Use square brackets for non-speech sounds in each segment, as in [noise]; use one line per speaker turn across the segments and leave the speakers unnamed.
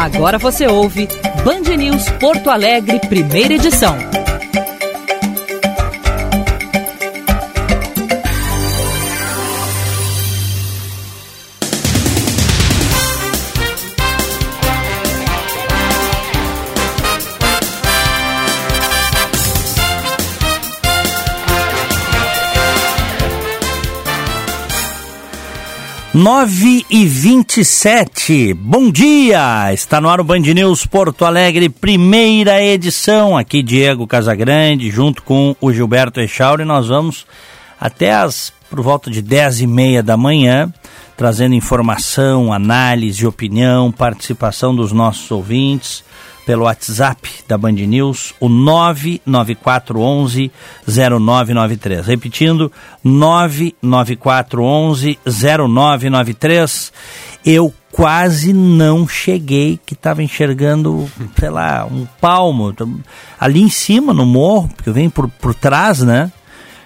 Agora você ouve Band News Porto Alegre, primeira edição.
9 e 27. Bom dia! Está no ar o Band News Porto Alegre, primeira edição. Aqui Diego Casagrande, junto com o Gilberto Echauri. Nós vamos até as por volta de 10 e meia da manhã, trazendo informação, análise, opinião, participação dos nossos ouvintes pelo WhatsApp da Band News, o 99411 0993. Repetindo, 99411 0993. Eu quase não cheguei, que estava enxergando, sei lá, um palmo. Ali em cima, no morro, porque eu venho por, por trás, né?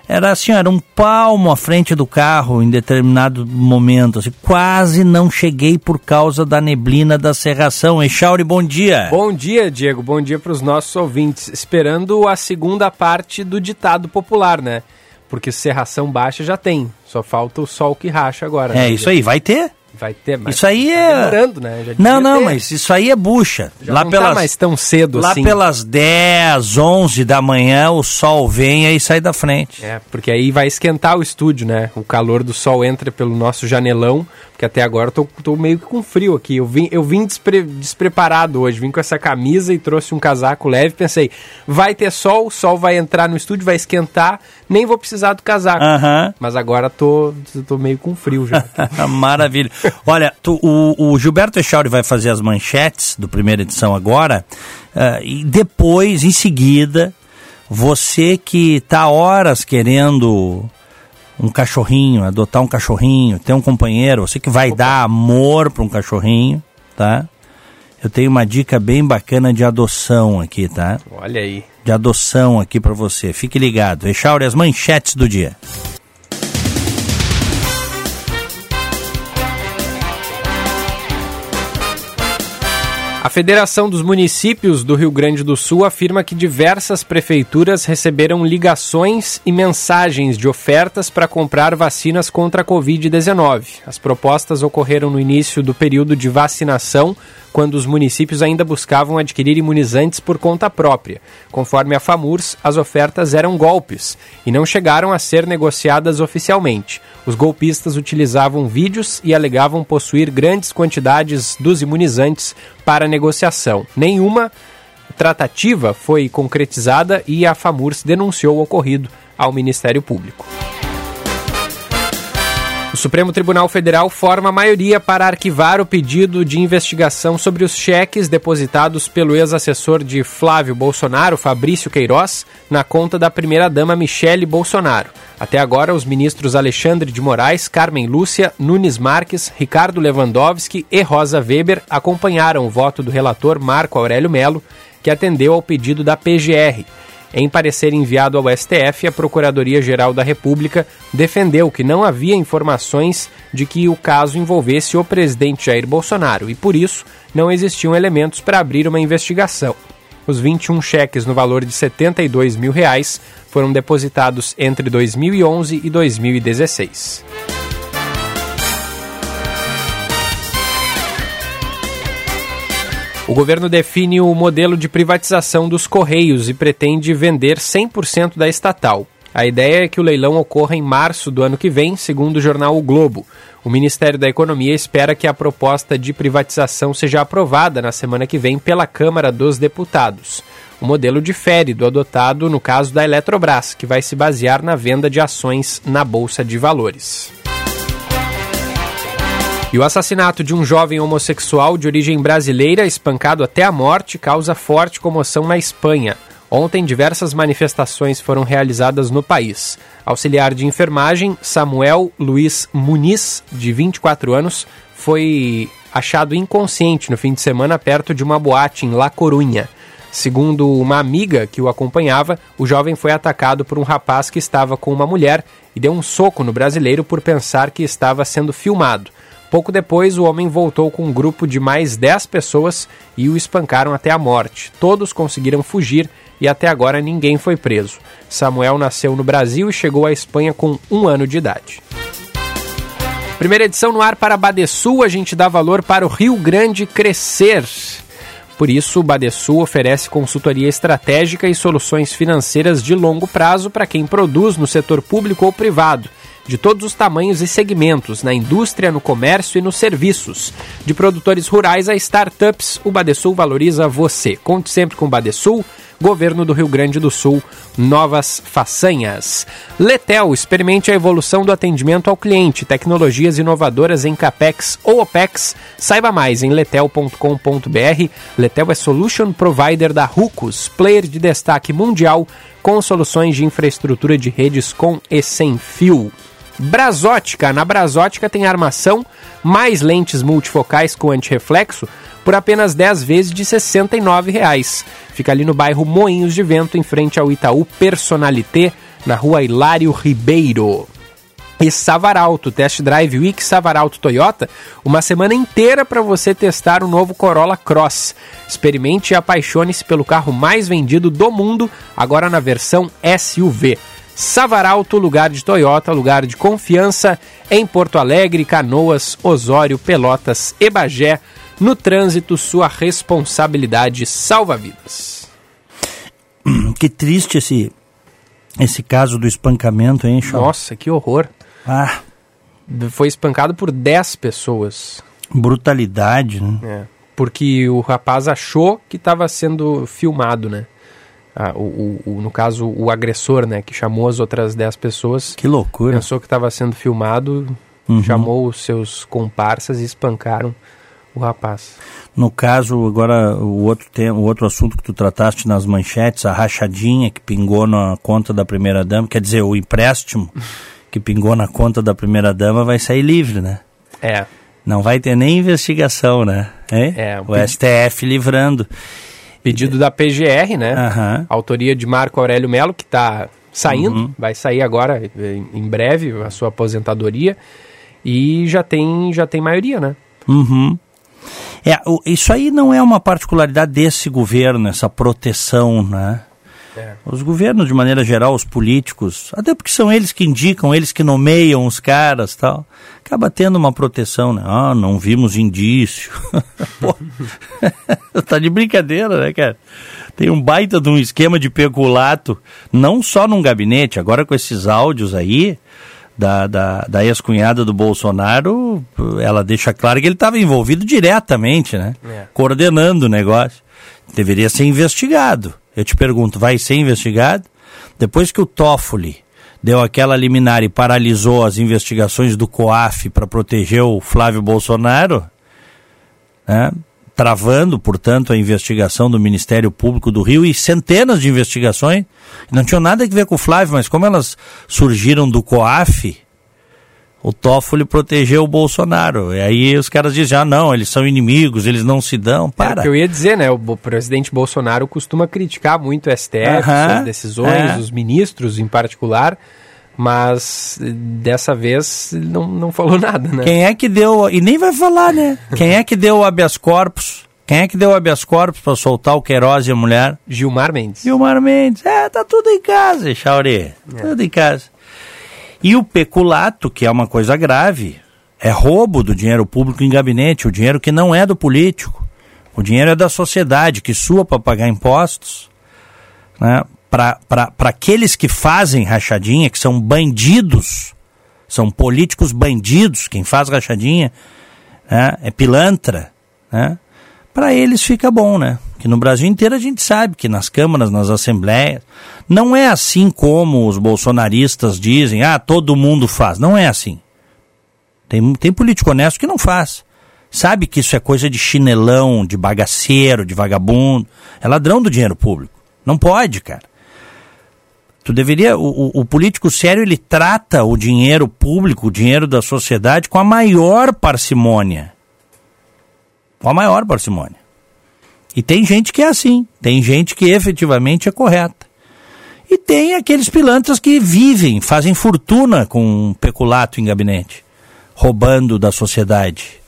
Era assim, era um palmo à frente do carro em determinado momento. Assim, quase não cheguei por causa da neblina da serração. Echauri, bom dia.
Bom dia, Diego. Bom dia para os nossos ouvintes. Esperando a segunda parte do ditado popular, né? Porque serração baixa já tem. Só falta o sol que racha agora.
É, né, isso aí, vai ter.
Vai ter, mas
isso aí tá é.
demorando, né?
não, não, ter. mas isso aí é bucha.
Já lá não tá pelas, tá mais tão cedo
lá
assim.
Lá pelas 10, 11 da manhã, o sol vem e sai da frente.
É, porque aí vai esquentar o estúdio, né? O calor do sol entra pelo nosso janelão, porque até agora eu tô, tô meio que com frio aqui. Eu vim, eu vim despre, despreparado hoje, vim com essa camisa e trouxe um casaco leve. Pensei, vai ter sol, o sol vai entrar no estúdio, vai esquentar, nem vou precisar do casaco.
Uh -huh.
Mas agora tô, tô meio com frio já. [laughs]
Maravilha. Olha, tu, o, o, Gilberto Echauri vai fazer as manchetes do primeira edição agora, uh, e depois, em seguida, você que está horas querendo um cachorrinho, adotar um cachorrinho, ter um companheiro, você que vai Opa. dar amor para um cachorrinho, tá? Eu tenho uma dica bem bacana de adoção aqui, tá?
Olha aí.
De adoção aqui para você. Fique ligado. Echauri, as manchetes do dia.
A Federação dos Municípios do Rio Grande do Sul afirma que diversas prefeituras receberam ligações e mensagens de ofertas para comprar vacinas contra a Covid-19. As propostas ocorreram no início do período de vacinação quando os municípios ainda buscavam adquirir imunizantes por conta própria. Conforme a FAMURS, as ofertas eram golpes e não chegaram a ser negociadas oficialmente. Os golpistas utilizavam vídeos e alegavam possuir grandes quantidades dos imunizantes para negociação. Nenhuma tratativa foi concretizada e a FAMURS denunciou o ocorrido ao Ministério Público. O Supremo Tribunal Federal forma maioria para arquivar o pedido de investigação sobre os cheques depositados pelo ex-assessor de Flávio Bolsonaro, Fabrício Queiroz, na conta da primeira-dama Michele Bolsonaro. Até agora, os ministros Alexandre de Moraes, Carmen Lúcia, Nunes Marques, Ricardo Lewandowski e Rosa Weber acompanharam o voto do relator Marco Aurélio Melo, que atendeu ao pedido da PGR. Em parecer enviado ao STF, a Procuradoria-Geral da República defendeu que não havia informações de que o caso envolvesse o presidente Jair Bolsonaro e, por isso, não existiam elementos para abrir uma investigação. Os 21 cheques no valor de 72 mil reais foram depositados entre 2011 e 2016. O governo define o modelo de privatização dos Correios e pretende vender 100% da estatal. A ideia é que o leilão ocorra em março do ano que vem, segundo o jornal O Globo. O Ministério da Economia espera que a proposta de privatização seja aprovada na semana que vem pela Câmara dos Deputados. O modelo difere do adotado no caso da Eletrobras, que vai se basear na venda de ações na Bolsa de Valores. E o assassinato de um jovem homossexual de origem brasileira, espancado até a morte, causa forte comoção na Espanha. Ontem, diversas manifestações foram realizadas no país. Auxiliar de enfermagem, Samuel Luiz Muniz, de 24 anos, foi achado inconsciente no fim de semana perto de uma boate em La Corunha. Segundo uma amiga que o acompanhava, o jovem foi atacado por um rapaz que estava com uma mulher e deu um soco no brasileiro por pensar que estava sendo filmado. Pouco depois, o homem voltou com um grupo de mais 10 pessoas e o espancaram até a morte. Todos conseguiram fugir e até agora ninguém foi preso. Samuel nasceu no Brasil e chegou à Espanha com um ano de idade. Primeira edição no ar para Badesul, a gente dá valor para o Rio Grande crescer. Por isso, o Badesul oferece consultoria estratégica e soluções financeiras de longo prazo para quem produz no setor público ou privado de todos os tamanhos e segmentos, na indústria, no comércio e nos serviços. De produtores rurais a startups, o Badesul valoriza você. Conte sempre com o Badesul, Governo do Rio Grande do Sul, novas façanhas. Letel, experimente a evolução do atendimento ao cliente, tecnologias inovadoras em CAPEX ou OPEX. Saiba mais em letel.com.br. Letel é Solution Provider da Rucos, player de destaque mundial com soluções de infraestrutura de redes com e sem fio. Brasótica. Na Brasótica tem armação, mais lentes multifocais com antirreflexo por apenas 10 vezes de R$ 69,00. Fica ali no bairro Moinhos de Vento, em frente ao Itaú Personalité, na rua Hilário Ribeiro. E Savaralto, Test Drive Week Savaralto Toyota, uma semana inteira para você testar o novo Corolla Cross. Experimente e apaixone-se pelo carro mais vendido do mundo, agora na versão SUV. Savaralto, lugar de Toyota, lugar de confiança em Porto Alegre, Canoas, Osório, Pelotas e Bagé. No trânsito, sua responsabilidade salva vidas. [clears throat]
Que triste esse, esse caso do espancamento, hein, Chão?
Nossa, que horror.
Ah.
Foi espancado por 10 pessoas.
Brutalidade, né?
É, porque o rapaz achou que estava sendo filmado, né? Ah, o, o, no caso, o agressor, né, que chamou as outras 10 pessoas.
Que loucura.
Pensou que estava sendo filmado, uhum. chamou os seus comparsas e espancaram o rapaz.
No caso, agora, o outro, tem, o outro assunto que tu trataste nas manchetes, a rachadinha que pingou na conta da primeira-dama, quer dizer, o empréstimo [laughs] que pingou na conta da primeira-dama vai sair livre, né?
É.
Não vai ter nem investigação, né? É, é o STF livrando.
Pedido da PGR, né?
Uhum.
Autoria de Marco Aurélio Melo, que está saindo, uhum. vai sair agora, em breve, a sua aposentadoria. E já tem, já tem maioria, né?
Uhum. É, isso aí não é uma particularidade desse governo, essa proteção, né? É. Os governos, de maneira geral, os políticos, até porque são eles que indicam, eles que nomeiam os caras tal, acaba tendo uma proteção, né? Ah, não vimos indício. [laughs] Pô, [laughs] tá de brincadeira, né, cara? Tem um baita de um esquema de peculato, não só num gabinete, agora com esses áudios aí, da, da, da ex-cunhada do Bolsonaro, ela deixa claro que ele estava envolvido diretamente, né? É. Coordenando o negócio. Deveria ser investigado. Eu te pergunto, vai ser investigado? Depois que o Toffoli deu aquela liminar e paralisou as investigações do COAF para proteger o Flávio Bolsonaro, né? travando, portanto, a investigação do Ministério Público do Rio e centenas de investigações, não tinham nada a ver com o Flávio, mas como elas surgiram do COAF, o Toffoli protegeu o Bolsonaro. E aí os caras dizem, ah não, eles são inimigos, eles não se dão, para. É
o que eu ia dizer, né, o presidente Bolsonaro costuma criticar muito o STF, uh -huh, suas decisões, é. os ministros em particular, mas dessa vez não, não falou [laughs] nada, né?
Quem é que deu, e nem vai falar, né? Quem é que deu o habeas corpus? Quem é que deu o habeas corpus para soltar o Queiroz e a mulher?
Gilmar Mendes.
Gilmar Mendes. É, tá tudo em casa, Chauri. É. Tudo em casa. E o peculato, que é uma coisa grave, é roubo do dinheiro público em gabinete, o dinheiro que não é do político. O dinheiro é da sociedade, que sua para pagar impostos. Né? Para aqueles que fazem rachadinha, que são bandidos, são políticos bandidos, quem faz rachadinha né? é pilantra. Né? Para eles fica bom, né? No Brasil inteiro a gente sabe que nas câmaras, nas assembleias, não é assim como os bolsonaristas dizem, ah, todo mundo faz. Não é assim. Tem, tem político honesto que não faz. Sabe que isso é coisa de chinelão, de bagaceiro, de vagabundo. É ladrão do dinheiro público. Não pode, cara. Tu deveria. O, o, político sério ele trata o dinheiro público, o dinheiro da sociedade, com a maior parcimônia. Com a maior parcimônia. E tem gente que é assim, tem gente que efetivamente é correta. E tem aqueles pilantras que vivem, fazem fortuna com peculato em gabinete. roubando da sociedade.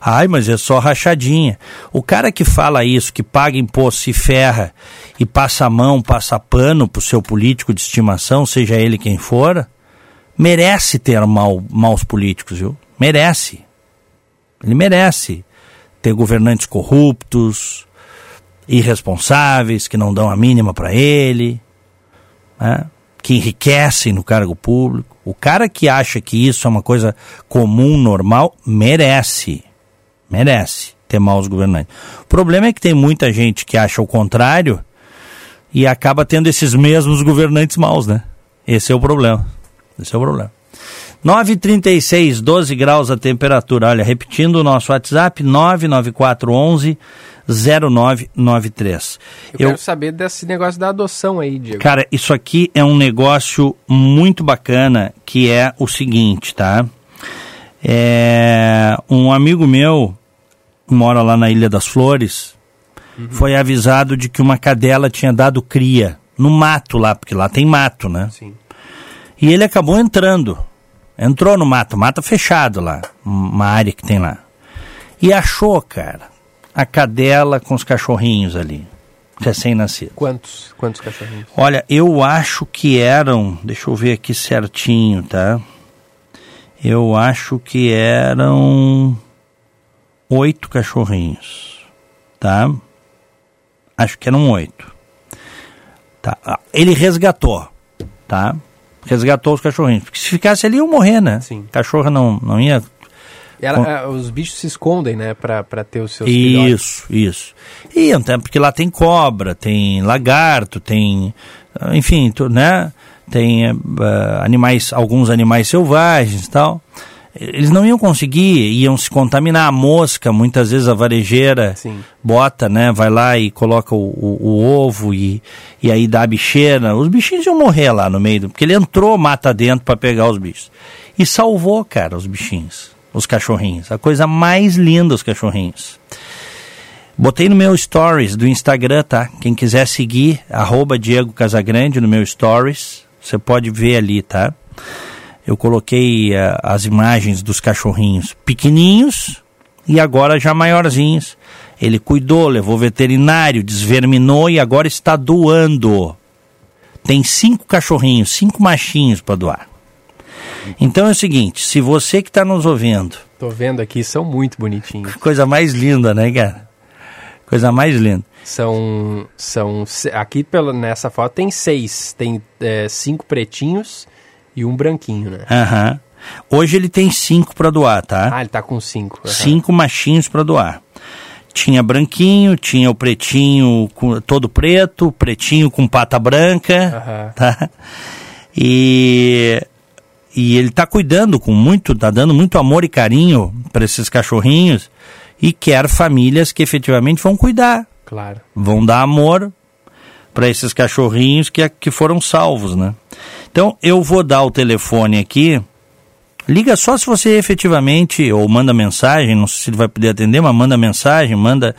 Ai, mas é só rachadinha. O cara que fala isso, que paga imposto, se ferra e passa a mão, passa pano pro seu político de estimação, seja ele quem for, merece ter mal, maus políticos, viu? Merece. Ele merece ter governantes corruptos, irresponsáveis, que não dão a mínima para ele, né? que enriquecem no cargo público. O cara que acha que isso é uma coisa comum, normal, merece. Merece ter maus governantes. O problema é que tem muita gente que acha o contrário e acaba tendo esses mesmos governantes maus, né? Esse é o problema. Esse é o problema. 936, 12 graus a temperatura. Olha, repetindo o nosso WhatsApp, 99411 0993.
Eu, Eu quero saber desse negócio da adoção aí, Diego.
Cara, isso aqui é um negócio muito bacana, que é o seguinte, tá? É, um amigo meu mora lá na Ilha das Flores, uhum. foi avisado de que uma cadela tinha dado cria no mato lá, porque lá tem mato, né? Sim. E ele acabou entrando. Entrou no mato, mato fechado lá, uma área que tem lá. E achou, cara, a cadela com os cachorrinhos ali, recém-nascidos.
Quantos? Quantos cachorrinhos?
Olha, eu acho que eram, deixa eu ver aqui certinho, tá? Eu acho que eram oito cachorrinhos, tá? Acho que eram oito. Tá. Ah, ele resgatou, tá? Resgatou os cachorrinhos. Porque se ficasse ali, iam morrer, né? Sim. Cachorra não, não ia.
Ela, é, os bichos se escondem, né? Pra ter os seus
Isso, filhotes. isso. E então, porque lá tem cobra, tem lagarto, tem. Enfim, tu, né? Tem uh, animais, alguns animais selvagens e tal eles não iam conseguir, iam se contaminar. A mosca, muitas vezes a varejeira Sim. bota, né? Vai lá e coloca o, o, o, ovo e, e aí dá a bicheira. Os bichinhos iam morrer lá no meio, porque ele entrou mata dentro para pegar os bichos. E salvou, cara, os bichinhos, os cachorrinhos. A coisa mais linda, os cachorrinhos. Botei no meu stories do Instagram, tá? Quem quiser seguir, arroba Diego Casagrande no meu stories, você pode ver ali, tá? eu coloquei uh, as imagens dos cachorrinhos pequeninhos e agora já maiorzinhos. Ele cuidou, levou veterinário, desverminou e agora está doando. Tem cinco cachorrinhos, cinco machinhos para doar. Então é o seguinte, se você que está nos ouvindo...
Tô vendo aqui, são muito bonitinhos. [laughs]
Coisa mais linda, né, cara? Coisa mais linda.
São, são aqui pela, nessa foto tem seis, tem é, cinco pretinhos e um branquinho, né?
Aham. Uhum. Hoje ele tem cinco para doar, tá?
Ah, ele tá com cinco.
Uhum. Cinco machinhos para doar. Tinha branquinho, tinha o pretinho com, todo preto, pretinho com pata branca, uhum. tá? E, e ele tá cuidando com muito, tá dando muito amor e carinho para esses cachorrinhos e quer famílias que efetivamente vão cuidar.
Claro.
Vão dar amor para esses cachorrinhos que, que foram salvos, né? Então eu vou dar o telefone aqui. Liga só se você efetivamente, ou manda mensagem, não sei se ele vai poder atender, mas manda mensagem, manda.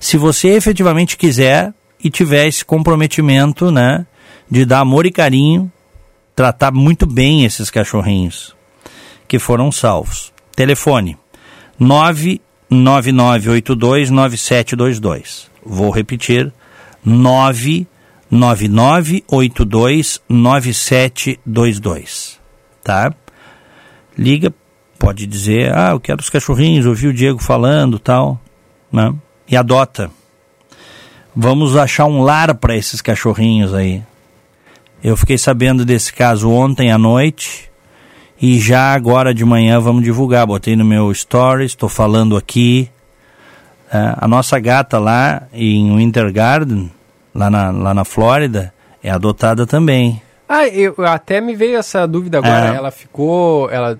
Se você efetivamente quiser e tiver esse comprometimento, né, de dar amor e carinho, tratar muito bem esses cachorrinhos que foram salvos. Telefone 999829722. Vou repetir: 9 99829722, tá? Liga, pode dizer, ah, eu quero os cachorrinhos, ouvi o Diego falando, tal, né? E adota. Vamos achar um lar para esses cachorrinhos aí. Eu fiquei sabendo desse caso ontem à noite e já agora de manhã vamos divulgar. Botei no meu stories, estou falando aqui. É, a nossa gata lá em Winter Garden, lá na, lá na Flórida, é adotada também.
Ah, eu, até me veio essa dúvida agora. É. Ela ficou. Ela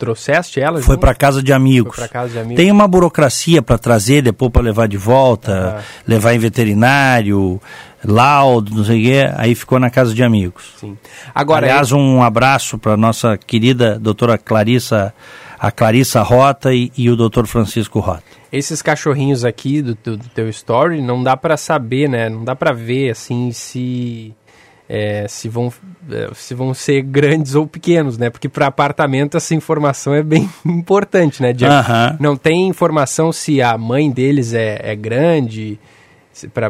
trouxeste ela?
Foi para casa de amigos.
Foi casa de amigos.
Tem uma burocracia para trazer, depois para levar de volta, ah. levar em veterinário, laudo, não sei o quê. Aí ficou na casa de amigos.
Sim. Agora,
Aliás, um abraço para nossa querida doutora Clarissa, a Clarissa Rota e, e o doutor Francisco Rota
esses cachorrinhos aqui do, do, do teu story, não dá para saber, né? Não dá para ver, assim, se... é, se, vão, é, se vão ser grandes ou pequenos, né? Porque para apartamento essa informação é bem [laughs] importante, né? De, Não tem informação se a mãe deles é, é grande,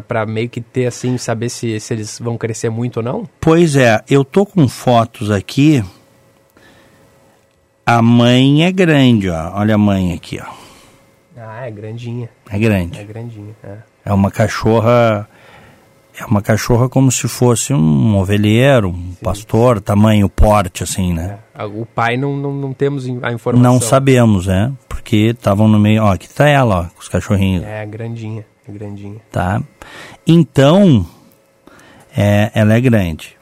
para meio que ter assim, saber se, se eles vão crescer muito ou não?
Pois é, eu tô com fotos aqui. A mãe é grande, ó. Olha a mãe aqui, ó.
Ah, é grandinha.
É grande.
É grandinha, é.
É uma cachorra é uma cachorra como se fosse um ovelheiro, um Sim. pastor, tamanho, porte, assim, né?
É. O pai não, não, não temos a informação.
Não sabemos, né? Porque estavam no meio. Ó, aqui tá ela, ó, com os cachorrinhos.
É, grandinha, grandinha.
Tá. Então, é, ela é grande.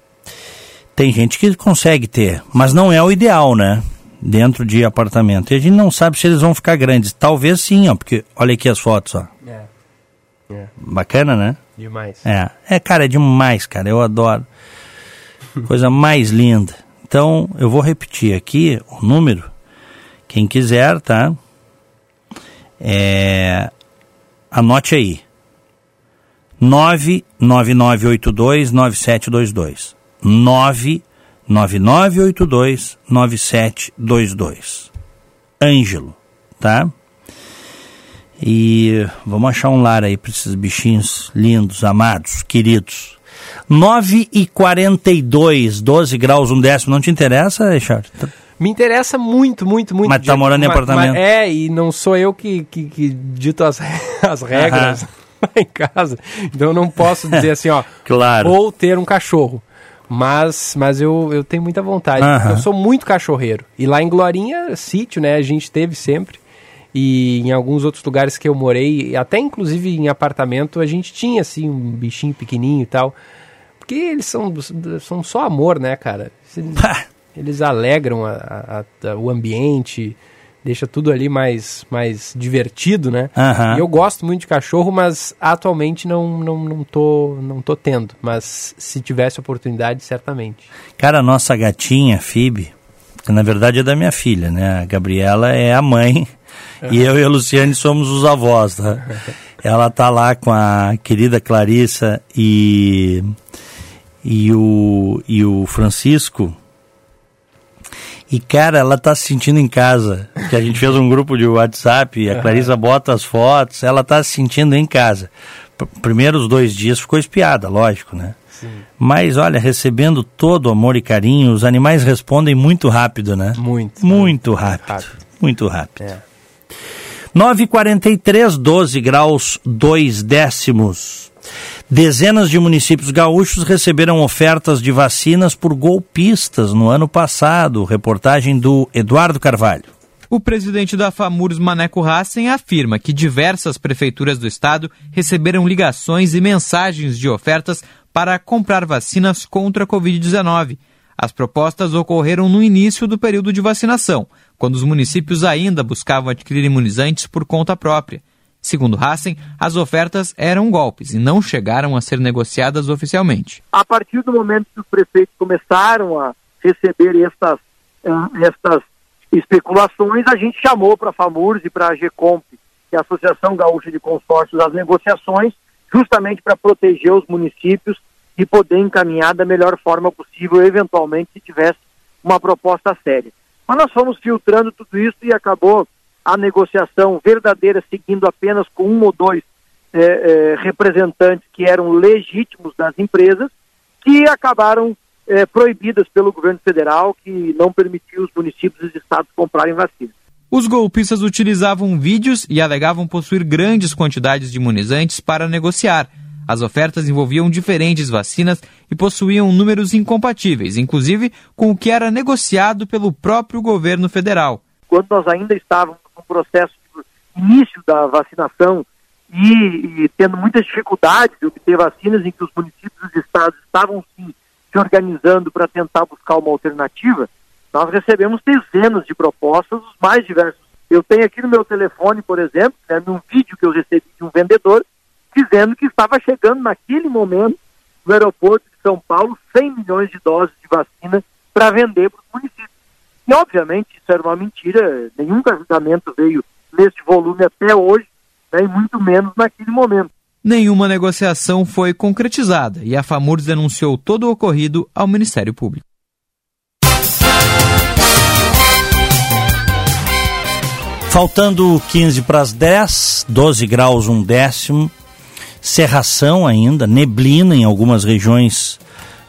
Tem gente que consegue ter, mas não é o ideal, né? Dentro de apartamento. E a gente não sabe se eles vão ficar grandes. Talvez sim, ó, porque olha aqui as fotos, ó. É. é. Bacana, né?
Demais.
É, é, cara, é demais, cara. Eu adoro. Coisa mais linda. Então, eu vou repetir aqui o número. Quem quiser, tá? É, anote aí. 999829722. 999829722. Ângelo, tá? E vamos achar um lar aí para esses bichinhos lindos, amados, queridos. 9 e 42, 12 graus, um décimo. Não te interessa, Richard?
Me interessa muito, muito, muito.
Mas tá morando em apartamento. Mas,
é, e não sou eu que, que, que dito as, [laughs] as regras [laughs] lá em casa. Então eu não posso dizer assim, ó. [laughs]
claro.
Ou ter um cachorro. Mas, mas eu, eu tenho muita vontade. Eu sou muito cachorreiro. E lá em Glorinha, sítio, né? A gente teve sempre e em alguns outros lugares que eu morei, até inclusive em apartamento, a gente tinha assim um bichinho pequenininho e tal. Porque eles são, são só amor, né, cara? Eles, [laughs] eles alegram a, a, a, o ambiente, deixa tudo ali mais, mais divertido, né?
Uhum.
E eu gosto muito de cachorro, mas atualmente não, não, não, tô, não tô tendo. Mas se tivesse oportunidade, certamente.
Cara, a nossa gatinha, Phoebe, que na verdade é da minha filha, né? A Gabriela é a mãe e eu e a Luciane somos os avós, tá? [laughs] Ela tá lá com a querida Clarissa e, e, o, e o Francisco. E, cara, ela tá se sentindo em casa. Que a gente fez um grupo de WhatsApp, e a Clarissa bota as fotos, ela tá se sentindo em casa. P primeiros dois dias ficou espiada, lógico, né? Sim. Mas olha, recebendo todo o amor e carinho, os animais respondem muito rápido, né?
Muito.
Muito rápido. rápido. Muito rápido. É. 9,43, 12 graus 2 décimos. Dezenas de municípios gaúchos receberam ofertas de vacinas por golpistas no ano passado. Reportagem do Eduardo Carvalho.
O presidente da FAMURS, Maneco Hassen, afirma que diversas prefeituras do estado receberam ligações e mensagens de ofertas para comprar vacinas contra a Covid-19. As propostas ocorreram no início do período de vacinação, quando os municípios ainda buscavam adquirir imunizantes por conta própria. Segundo Hassen, as ofertas eram golpes e não chegaram a ser negociadas oficialmente.
A partir do momento que os prefeitos começaram a receber estas, uh, estas especulações, a gente chamou para a FAMURS e para a GECOMP, que é a Associação Gaúcha de Consórcios, as negociações, justamente para proteger os municípios e poder encaminhar da melhor forma possível, eventualmente, se tivesse uma proposta séria. Mas nós fomos filtrando tudo isso e acabou a negociação verdadeira seguindo apenas com um ou dois é, é, representantes que eram legítimos das empresas, que acabaram é, proibidas pelo governo federal, que não permitiu os municípios e os estados comprarem vacinas.
Os golpistas utilizavam vídeos e alegavam possuir grandes quantidades de imunizantes para negociar. As ofertas envolviam diferentes vacinas e possuíam números incompatíveis, inclusive com o que era negociado pelo próprio governo federal.
Quando nós ainda estávamos no processo de início da vacinação e, e tendo muitas dificuldades de obter vacinas, em que os municípios e estados estavam se organizando para tentar buscar uma alternativa, nós recebemos dezenas de propostas, os mais diversos. Eu tenho aqui no meu telefone, por exemplo, né, num vídeo que eu recebi de um vendedor, dizendo que estava chegando naquele momento no aeroporto de São Paulo 100 milhões de doses de vacina para vender para os municípios. E, obviamente, isso era uma mentira, nenhum carregamento veio nesse volume até hoje, né, e muito menos naquele momento.
nenhuma negociação foi concretizada e a FAMURS denunciou todo o ocorrido ao Ministério Público.
Faltando 15 para as 10, 12 graus um décimo, cerração ainda, neblina em algumas regiões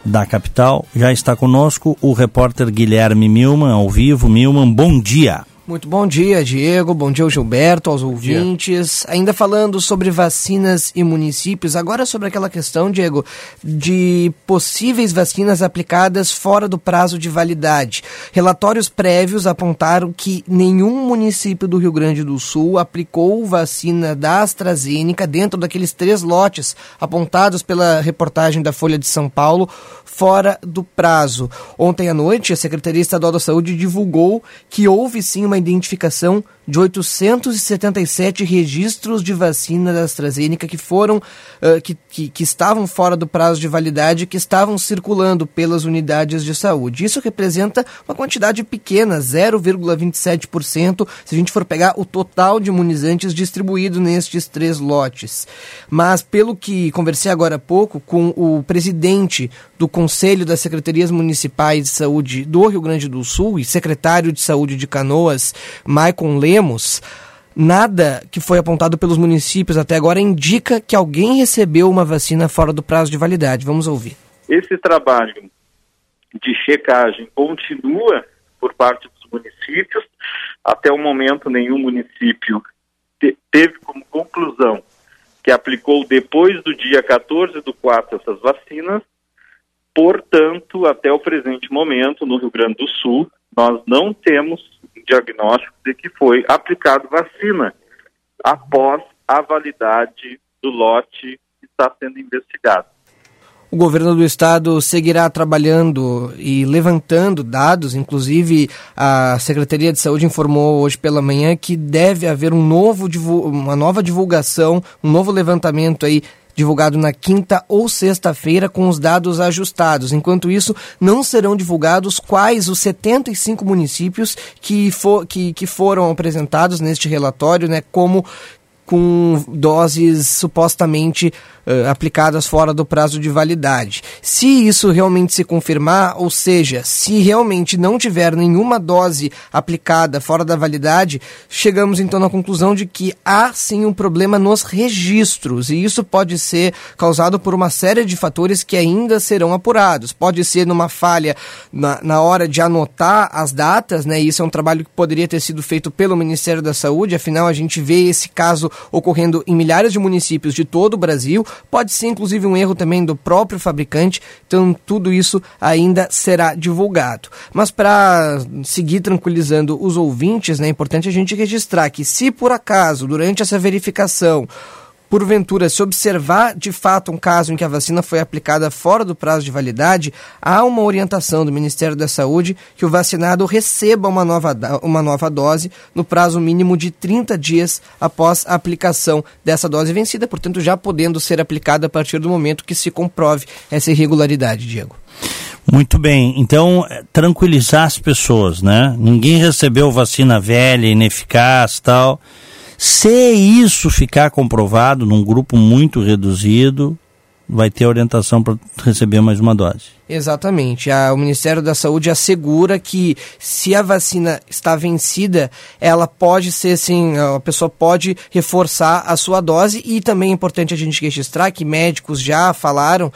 da capital. Já está conosco o repórter Guilherme Milman, ao vivo. Milman, bom dia.
Muito bom dia, Diego. Bom dia, Gilberto, aos ouvintes. Ainda falando sobre vacinas e municípios, agora sobre aquela questão, Diego, de possíveis vacinas aplicadas fora do prazo de validade. Relatórios prévios apontaram que nenhum município do Rio Grande do Sul aplicou vacina da AstraZeneca dentro daqueles três lotes apontados pela reportagem da Folha de São Paulo fora do prazo. Ontem à noite, a Secretaria Estadual da Saúde divulgou que houve sim uma identificação de 877 registros de vacina da AstraZeneca que foram uh, que, que, que, estavam fora do prazo de validade que estavam circulando pelas unidades de saúde. Isso representa uma quantidade pequena, 0,27%, se a gente for pegar o total de imunizantes distribuído nestes três lotes. Mas pelo que conversei agora há pouco com o presidente do Conselho das Secretarias Municipais de Saúde do Rio Grande do Sul e secretário de Saúde de Canoas, Maicon Lemos, nada que foi apontado pelos municípios até agora indica que alguém recebeu uma vacina fora do prazo de validade. Vamos ouvir.
Esse trabalho de checagem continua por parte dos municípios. Até o momento, nenhum município te teve como conclusão que aplicou depois do dia 14 do 4 essas vacinas Portanto, até o presente momento, no Rio Grande do Sul, nós não temos diagnóstico de que foi aplicado vacina após a validade do lote que está sendo investigado.
O governo do estado seguirá trabalhando e levantando dados, inclusive a Secretaria de Saúde informou hoje pela manhã que deve haver um novo, uma nova divulgação, um novo levantamento aí divulgado na quinta ou sexta-feira com os dados ajustados. Enquanto isso, não serão divulgados quais os 75 municípios que, for, que, que foram apresentados neste relatório, né, como com doses supostamente uh, aplicadas fora do prazo de validade. Se isso realmente se confirmar, ou seja, se realmente não tiver nenhuma dose aplicada fora da validade, chegamos então na conclusão de que há sim um problema nos registros, e isso pode ser causado por uma série de fatores que ainda serão apurados. Pode ser numa falha na, na hora de anotar as datas, né? Isso é um trabalho que poderia ter sido feito pelo Ministério da Saúde, afinal a gente vê esse caso ocorrendo em milhares de municípios de todo o Brasil. Pode ser inclusive um erro também do próprio fabricante, então tudo isso ainda será divulgado. Mas para seguir tranquilizando os ouvintes, né, é importante a gente registrar que se por acaso, durante essa verificação, porventura se observar de fato um caso em que a vacina foi aplicada fora do prazo de validade, há uma orientação do Ministério da Saúde que o vacinado receba uma nova, uma nova dose no prazo mínimo de 30 dias após a aplicação dessa dose vencida, portanto, já podendo ser aplicada a partir do momento que se comprove essa irregularidade, Diego.
Muito bem, então eh, tranquilizar as pessoas, né? Ninguém recebeu vacina velha, ineficaz, tal. Se isso ficar comprovado num grupo muito reduzido, vai ter orientação para receber mais uma dose.
Exatamente. O Ministério da Saúde assegura que se a vacina está vencida, ela pode ser sim, a pessoa pode reforçar a sua dose e também é importante a gente registrar que médicos já falaram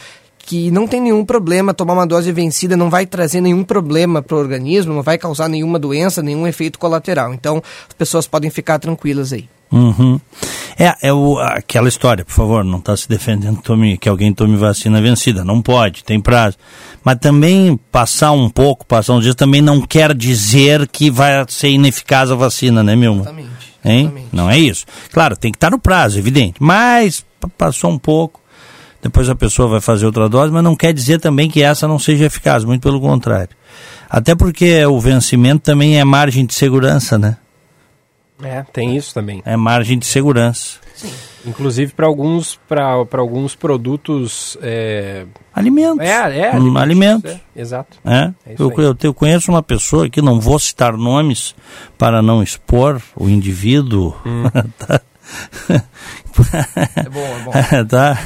que não tem nenhum problema tomar uma dose vencida, não vai trazer nenhum problema para o organismo, não vai causar nenhuma doença, nenhum efeito colateral. Então, as pessoas podem ficar tranquilas aí.
Uhum. É, é o, aquela história, por favor, não está se defendendo que, tome, que alguém tome vacina vencida. Não pode, tem prazo. Mas também passar um pouco, passar uns dias, também não quer dizer que vai ser ineficaz a vacina, né, meu? Exatamente. Hein? Exatamente. Não é isso. Claro, tem que estar no prazo, evidente. Mas passou um pouco, depois a pessoa vai fazer outra dose, mas não quer dizer também que essa não seja eficaz, muito pelo contrário. Até porque o vencimento também é margem de segurança, né?
É, tem isso também.
É margem de segurança.
Sim. Inclusive para alguns, alguns produtos. É...
Alimentos.
É, é
hum, alimentos. alimentos.
É, exato.
É? é eu, eu, eu, conheço uma pessoa que não vou citar nomes para não expor o indivíduo. Hum. [laughs] [laughs]
É bom, é bom. [laughs]
tá?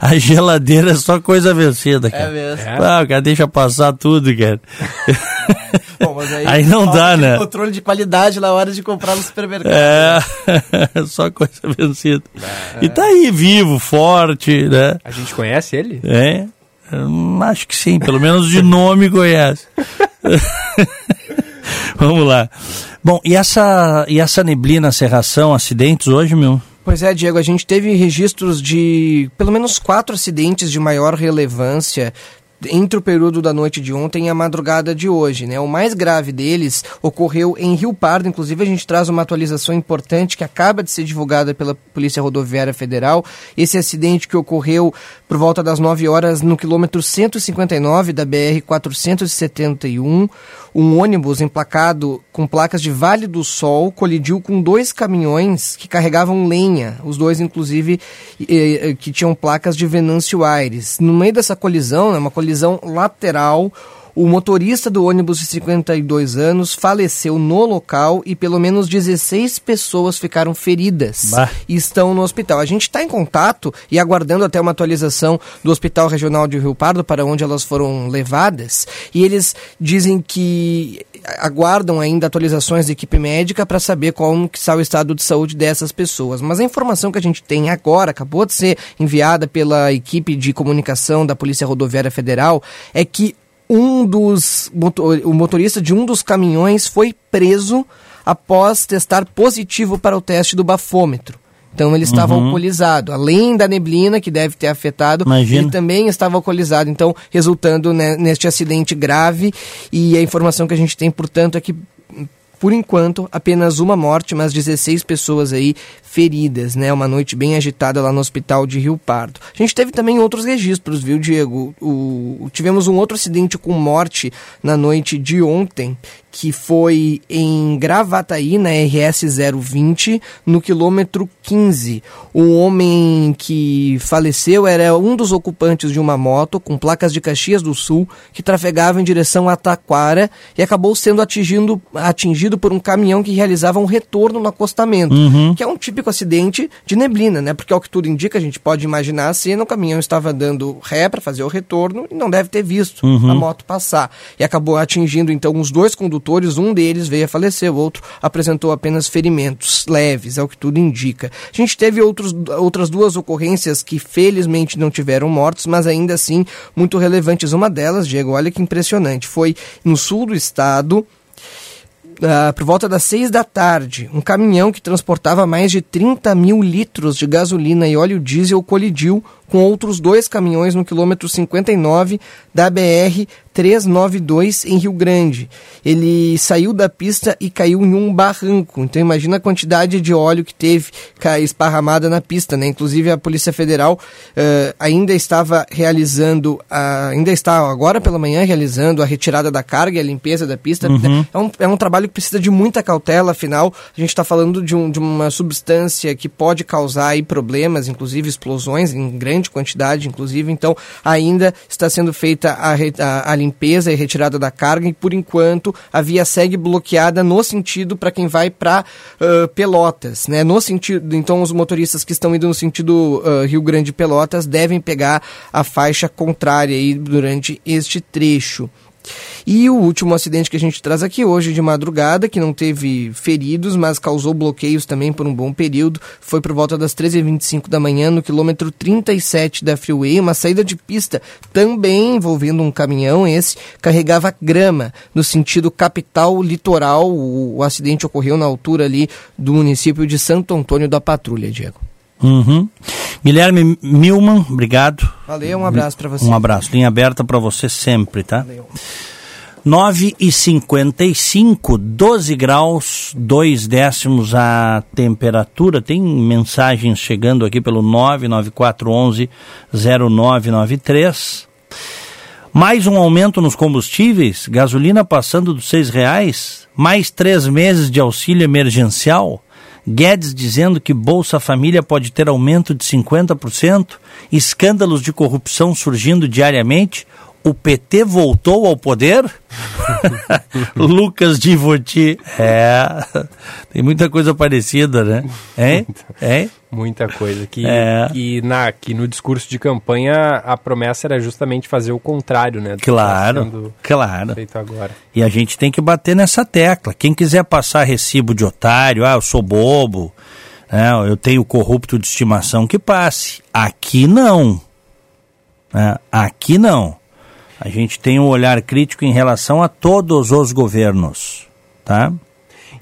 A geladeira é só coisa vencida, cara.
É mesmo.
Ah, o cara deixa passar tudo, cara. [laughs]
Bom, mas aí,
Aí não dá, né?
Controle de qualidade na hora de comprar no supermercado.
É, [laughs] só coisa vencida. E tá aí, vivo, forte, né?
A gente conhece ele?
É, hum, acho que sim, pelo menos de nome conhece. Vamos lá. Bom, e essa, e essa neblina, serração, acidentes hoje, meu?
Pois é, Diego, a gente teve registros de pelo menos quatro acidentes de maior relevância entre o período da noite de ontem e a madrugada de hoje, né? O mais grave deles ocorreu em Rio Pardo, inclusive a gente traz uma atualização importante que acaba de ser divulgada pela Polícia Rodoviária Federal. Esse acidente que ocorreu por volta das 9 horas no quilômetro 159 da BR 471, um ônibus emplacado com placas de Vale do Sol colidiu com dois caminhões que carregavam lenha, os dois inclusive eh, que tinham placas de Venâncio Aires. No meio dessa colisão, né, uma colisão lateral, o motorista do ônibus de 52 anos faleceu no local e pelo menos 16 pessoas ficaram feridas
Bah.
e estão no hospital. A gente está em contato e aguardando até uma atualização do Hospital Regional de Rio Pardo para onde elas foram levadas e eles dizem que aguardam ainda atualizações da equipe médica para saber como que está o estado de saúde dessas pessoas. Mas a informação que a gente tem agora, acabou de ser enviada pela equipe de comunicação da Polícia Rodoviária Federal, é que um dos motor- o motorista de um dos caminhões foi preso após testar positivo para o teste do bafômetro. Então ele estava alcoolizado. Além da neblina que deve ter afetado,
Imagina.
ele também estava alcoolizado. Então, resultando né, neste acidente grave. E a informação que a gente tem, portanto, é que por enquanto, apenas uma morte, mas 16 pessoas aí feridas, né? Uma noite bem agitada lá no hospital de Rio Pardo. A gente teve também outros registros, viu, Diego? O, o- tivemos um outro acidente com morte na noite de ontem, que foi em Gravataí, na RS 020, no quilômetro 15. Um homem que faleceu era um dos ocupantes de uma moto com placas de Caxias do Sul que trafegava em direção a Taquara e acabou sendo atingindo, atingido por um caminhão que realizava um retorno no acostamento, que é um típico acidente de neblina, né? Porque ao que tudo indica, a gente pode imaginar a cena, o caminhão estava dando ré para fazer o retorno e não deve ter visto a moto passar. E acabou atingindo então os dois condutores, um deles veio a falecer, o outro apresentou apenas ferimentos leves, ao que tudo indica. A gente teve outros, outras duas ocorrências que felizmente não tiveram mortos, mas ainda assim muito relevantes. Uma delas, Diego, olha que impressionante, foi no sul do estado, ah, por volta das seis da tarde, um caminhão que transportava mais de 30 mil litros de gasolina e óleo diesel colidiu com outros dois caminhões no quilômetro 59 da BR 392 em Rio Grande. Ele saiu da pista e caiu em um barranco. Então imagina a quantidade de óleo que teve ca- esparramada na pista, né? Inclusive a Polícia Federal eh, ainda estava realizando, a- ainda está agora pela manhã realizando a retirada da carga e a limpeza da pista. É, um, é um trabalho que precisa de muita cautela, afinal a gente está falando de, um- de uma substância que pode causar aí problemas, inclusive explosões em grande quantidade, inclusive. Então ainda está sendo feita a, a- a limpeza e retirada da carga e por enquanto a via segue bloqueada no sentido para quem vai para Pelotas, né? No sentido, então os motoristas que estão indo no sentido ah, Rio Grande Pelotas devem pegar a faixa contrária aí durante este trecho. E o último acidente que a gente traz aqui hoje de madrugada, que não teve feridos, mas causou bloqueios também por um bom período, foi por volta das 13h25 da manhã, no quilômetro 37 da Freeway, uma saída de pista também envolvendo um caminhão, esse carregava grama no sentido capital litoral. O, o acidente ocorreu na altura ali do município de Santo Antônio da Patrulha, Diego.
Uhum. Guilherme Milman, obrigado.
Valeu, um abraço para você.
Um abraço. Linha aberta para você sempre, tá?
Valeu.
9 e 55, 12 graus, 2 décimos a temperatura. Tem mensagens chegando aqui pelo 99411 0993. Mais um aumento nos combustíveis, gasolina passando dos seis reais, mais três meses de auxílio emergencial. Guedes dizendo que Bolsa Família pode ter aumento de 50%, escândalos de corrupção surgindo diariamente. O PT voltou ao poder? [laughs] Lucas Divoti. É, tem muita coisa parecida, né? Hein? Hein?
Muita coisa. Que, é. que, na, que no discurso de campanha a promessa era justamente fazer o contrário, né?
Claro,
tá
claro.
Feito agora.
E a gente tem que bater nessa tecla. Quem quiser passar recibo de otário, ah, eu sou bobo, né, eu tenho corrupto de estimação, que passe. Aqui não. Né? Aqui não. A gente tem um olhar crítico em relação a todos os governos, tá?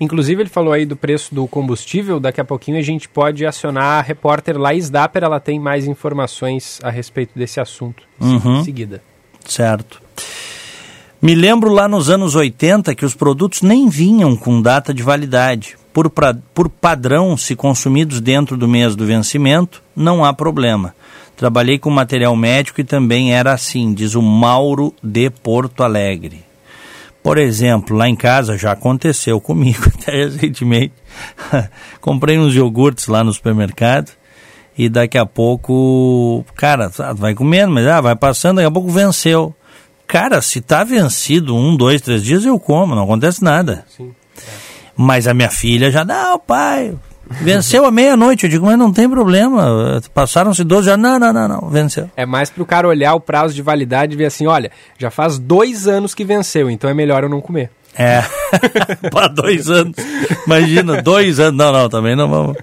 Inclusive, ele falou aí do preço do combustível. Daqui a pouquinho a gente pode acionar a repórter Laís Dapper. Ela tem mais informações a respeito desse assunto
uhum.
em seguida.
Certo. Me lembro lá nos anos 80 que os produtos nem vinham com data de validade. Por, pra, por padrão, se consumidos dentro do mês do vencimento, não há problema. Trabalhei com material médico e também era assim, diz o Mauro de Porto Alegre. Por exemplo, lá em casa já aconteceu [laughs] comigo até recentemente. [laughs] Comprei uns iogurtes lá no supermercado e daqui a pouco, cara, vai comendo, mas ah, vai passando, daqui a pouco venceu. Cara, se tá vencido um, dois, três dias, eu como, não acontece nada. Sim, é. Mas a minha filha já, não, pai, Venceu à meia-noite, eu digo, mas não tem problema. Passaram-se 12 já Não, não, não, não, venceu.
É mais pro cara olhar o prazo de validade e ver assim, olha, já faz dois anos que venceu, então é melhor eu não comer.
É, [laughs] para dois anos. Imagina, dois anos. Não, não, também não vamos,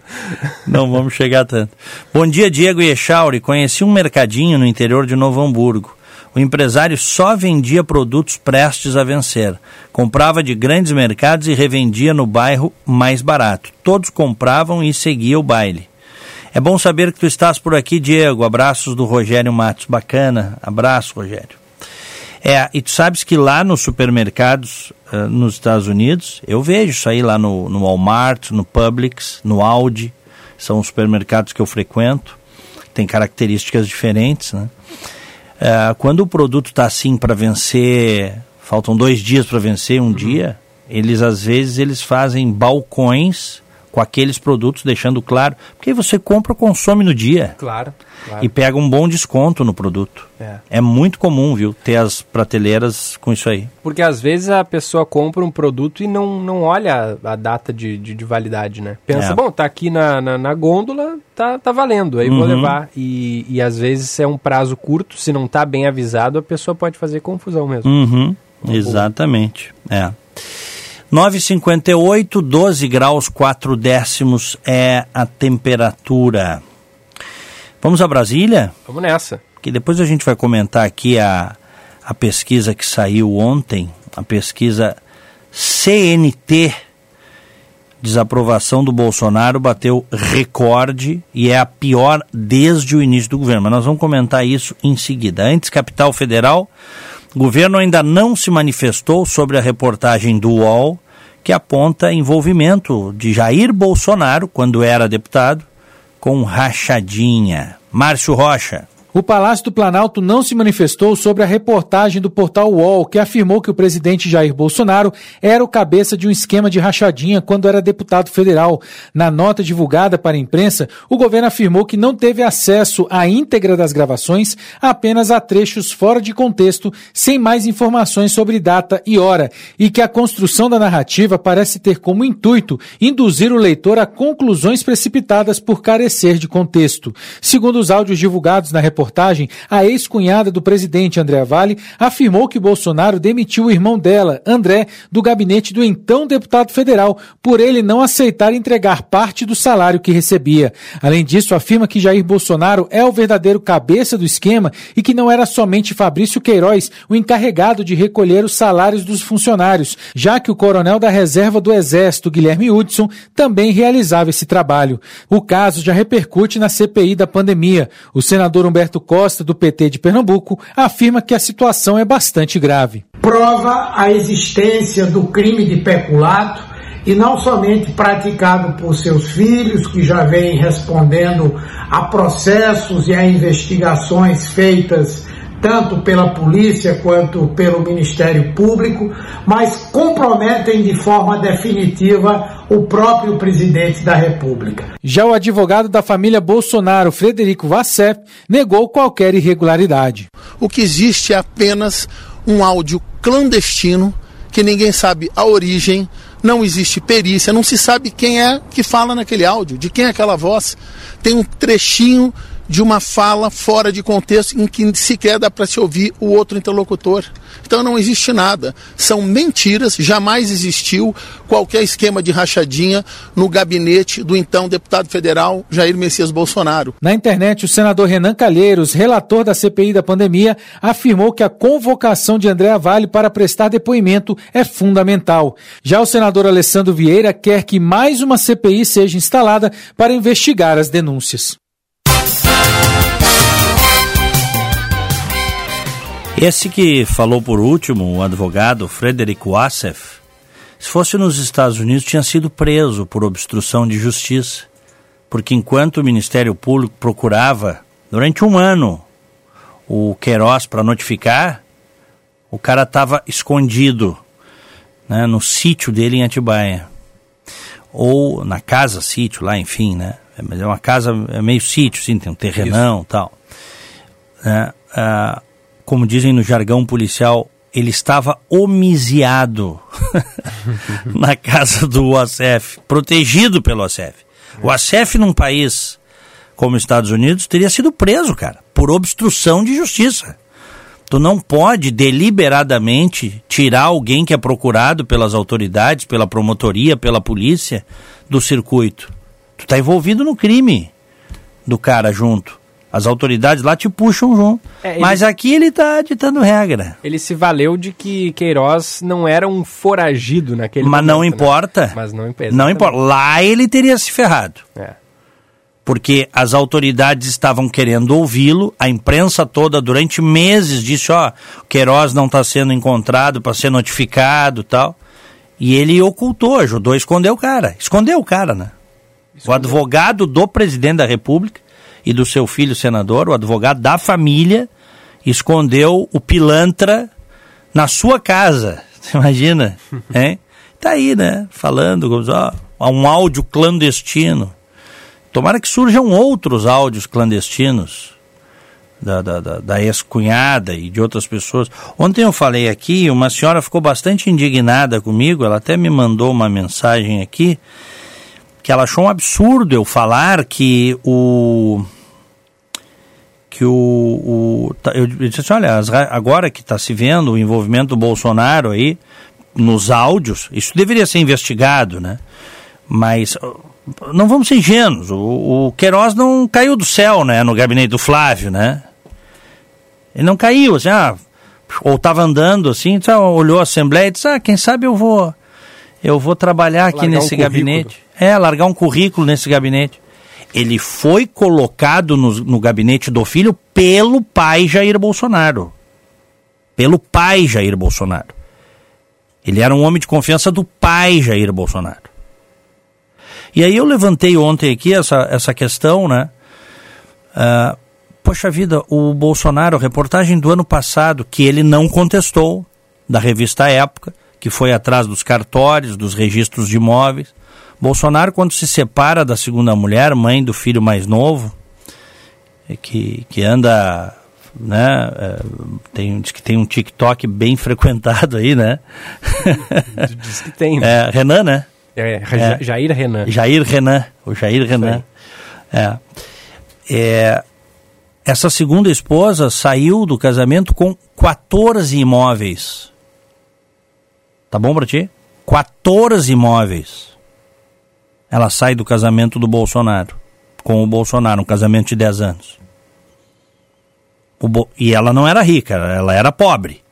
não vamos chegar tanto. Bom dia, Diego e Echauri. Conheci um mercadinho no interior de Novo Hamburgo. O empresário só vendia produtos prestes a vencer. Comprava de grandes mercados e revendia no bairro mais barato. Todos compravam e seguia o baile. É bom saber que tu estás por aqui, Diego. Abraços do Rogério Matos. Bacana. Abraço, Rogério. É, e tu sabes que lá nos supermercados uh, nos Estados Unidos, eu vejo isso aí lá no, no Walmart, no Publix, no Audi, são os supermercados que eu frequento, tem características diferentes, né? É, quando o produto está assim para vencer, faltam dois dias para vencer um uhum. dia, eles às vezes eles fazem balcões com aqueles produtos, deixando claro, porque você compra, consome no dia.
Claro. claro.
E pega um bom desconto no produto. É. é muito comum, viu, ter as prateleiras com isso aí.
Porque às vezes a pessoa compra um produto e não, não olha a, data de, de, de validade, né? Pensa, é. bom, tá aqui na, na, na, gôndola, tá, tá valendo, aí uhum. vou levar. E, e às vezes é um prazo curto, se não tá bem avisado, a pessoa pode fazer confusão mesmo.
Uhum. Exatamente, é. 9,58, 12 graus 4 décimos é a temperatura. Vamos a Brasília?
Vamos nessa.
Que depois a gente vai comentar aqui a, a pesquisa que saiu ontem, a pesquisa CNT, desaprovação do Bolsonaro bateu recorde e é a pior desde o início do governo. Mas nós vamos comentar isso em seguida. Antes, capital federal, o governo ainda não se manifestou sobre a reportagem do UOL que aponta envolvimento de Jair Bolsonaro, quando era deputado, com rachadinha. Márcio Rocha.
O Palácio do Planalto não se manifestou sobre a reportagem do portal UOL, que afirmou que o presidente Jair Bolsonaro era o cabeça de um esquema de rachadinha quando era deputado federal. Na nota divulgada para a imprensa, o governo afirmou que não teve acesso à íntegra das gravações, apenas a trechos fora de contexto, sem mais informações sobre data e hora, e que a construção da narrativa parece ter como intuito induzir o leitor a conclusões precipitadas por carecer de contexto. Segundo os áudios divulgados na reportagem, reportagem, a ex-cunhada do presidente André Vale afirmou que Bolsonaro demitiu o irmão dela, André, do gabinete do então deputado federal, por ele não aceitar entregar parte do salário que recebia. Além disso, afirma que Jair Bolsonaro é o verdadeiro cabeça do esquema e que não era somente Fabrício Queiroz o encarregado de recolher os salários dos funcionários, já que o coronel da reserva do Exército, Guilherme Hudson, também realizava esse trabalho. O caso já repercute na CPI da pandemia. O senador Humberto Roberto Costa, do PT de Pernambuco, afirma que a situação é bastante grave.
Prova a existência do crime de peculato e não somente praticado por seus filhos, que já vêm respondendo a processos e a investigações feitas tanto pela polícia quanto pelo Ministério Público, mas comprometem de forma definitiva o próprio presidente da República.
Já o advogado da família Bolsonaro, Frederico Vassef, negou qualquer irregularidade.
O que existe é apenas um áudio clandestino que ninguém sabe a origem, não existe perícia, não se sabe quem é que fala naquele áudio, de quem é aquela voz. Tem um trechinho de uma fala fora de contexto em que sequer dá para se ouvir o outro interlocutor. Então não existe nada. São mentiras, jamais existiu qualquer esquema de rachadinha no gabinete do então deputado federal Jair Messias Bolsonaro.
Na internet, o senador Renan Calheiros, relator da CPI da pandemia, afirmou que a convocação de Andréa Vale para prestar depoimento é fundamental. Já o senador Alessandro Vieira quer que mais uma CPI seja instalada para investigar as denúncias.
Esse que falou por último, o advogado Frederick Wassef, se fosse nos Estados Unidos, tinha sido preso por obstrução de justiça. Porque enquanto o Ministério Público procurava, durante um ano, o Queiroz para notificar, o cara estava escondido né, no sítio dele em Atibaia. Ou na casa sítio lá, enfim, né? Mas é uma casa, é meio sítio, sim, tem um terrenão e tal. Né? Ah, como dizem no jargão policial, ele estava homisiado [laughs] na casa do OACF, protegido pelo OACF. O OACF num país como os Estados Unidos teria sido preso, cara, por obstrução de justiça. Tu não pode deliberadamente tirar alguém que é procurado pelas autoridades, pela promotoria, pela polícia do circuito. Tu tá envolvido no crime do cara junto. As autoridades lá te puxam junto. É, ele, Mas aqui ele está ditando regra.
Ele se valeu de que Queiroz não era um foragido naquele
Mas momento, não né? importa. Né?
Mas não,
não importa. Lá ele teria se ferrado. É. Porque as autoridades estavam querendo ouvi-lo, a imprensa toda durante meses disse, ó, Queiroz não está sendo encontrado para ser notificado tal. E ele ocultou, ajudou a esconder o cara. Escondeu o cara, né? Escondeu. O advogado do presidente da República e do seu filho senador, o advogado da família, escondeu o pilantra na sua casa. Você [laughs] imagina? [laughs] hein? Tá aí, né? Falando, ó, um áudio clandestino. Tomara que surjam outros áudios clandestinos da, da, da, da ex-cunhada e de outras pessoas. Ontem eu falei aqui, uma senhora ficou bastante indignada comigo, ela até me mandou uma mensagem aqui, que ela achou um absurdo eu falar que o que o, o tá, eu disse assim, olha, agora que está se vendo o envolvimento do Bolsonaro aí nos áudios, isso deveria ser investigado, né? Mas não vamos ser ingênuos, o, o Queiroz não caiu do céu, né, no gabinete do Flávio, né? Ele não caiu, assim, ah, ou estava andando assim, olhou a Assembleia e disse, ah, quem sabe eu vou, eu vou trabalhar aqui largar nesse um gabinete. É, largar um currículo nesse gabinete ele foi colocado no, no gabinete do filho pelo pai Jair Bolsonaro. Pelo pai Jair Bolsonaro. Ele era um homem de confiança do pai Jair Bolsonaro. E aí eu levantei ontem aqui essa, essa questão, né? Uh, poxa vida, o Bolsonaro, reportagem do ano passado, que ele não contestou, da revista Época, que foi atrás dos cartórios, dos registros de imóveis. Bolsonaro, quando se separa da segunda mulher, mãe do filho mais novo, que, que anda, né, é, tem, diz que tem um TikTok bem [laughs] frequentado aí, né? [laughs]
Diz que tem.
Né? É, Renan, né?
É, é, Jair Renan.
Jair Renan, o Jair Renan. É. é. Essa segunda esposa saiu do casamento com 14 imóveis. Tá bom pra ti? 14 imóveis ela sai do casamento do Bolsonaro, com o Bolsonaro, um casamento de 10 anos. Bo... E ela não era rica, ela era pobre.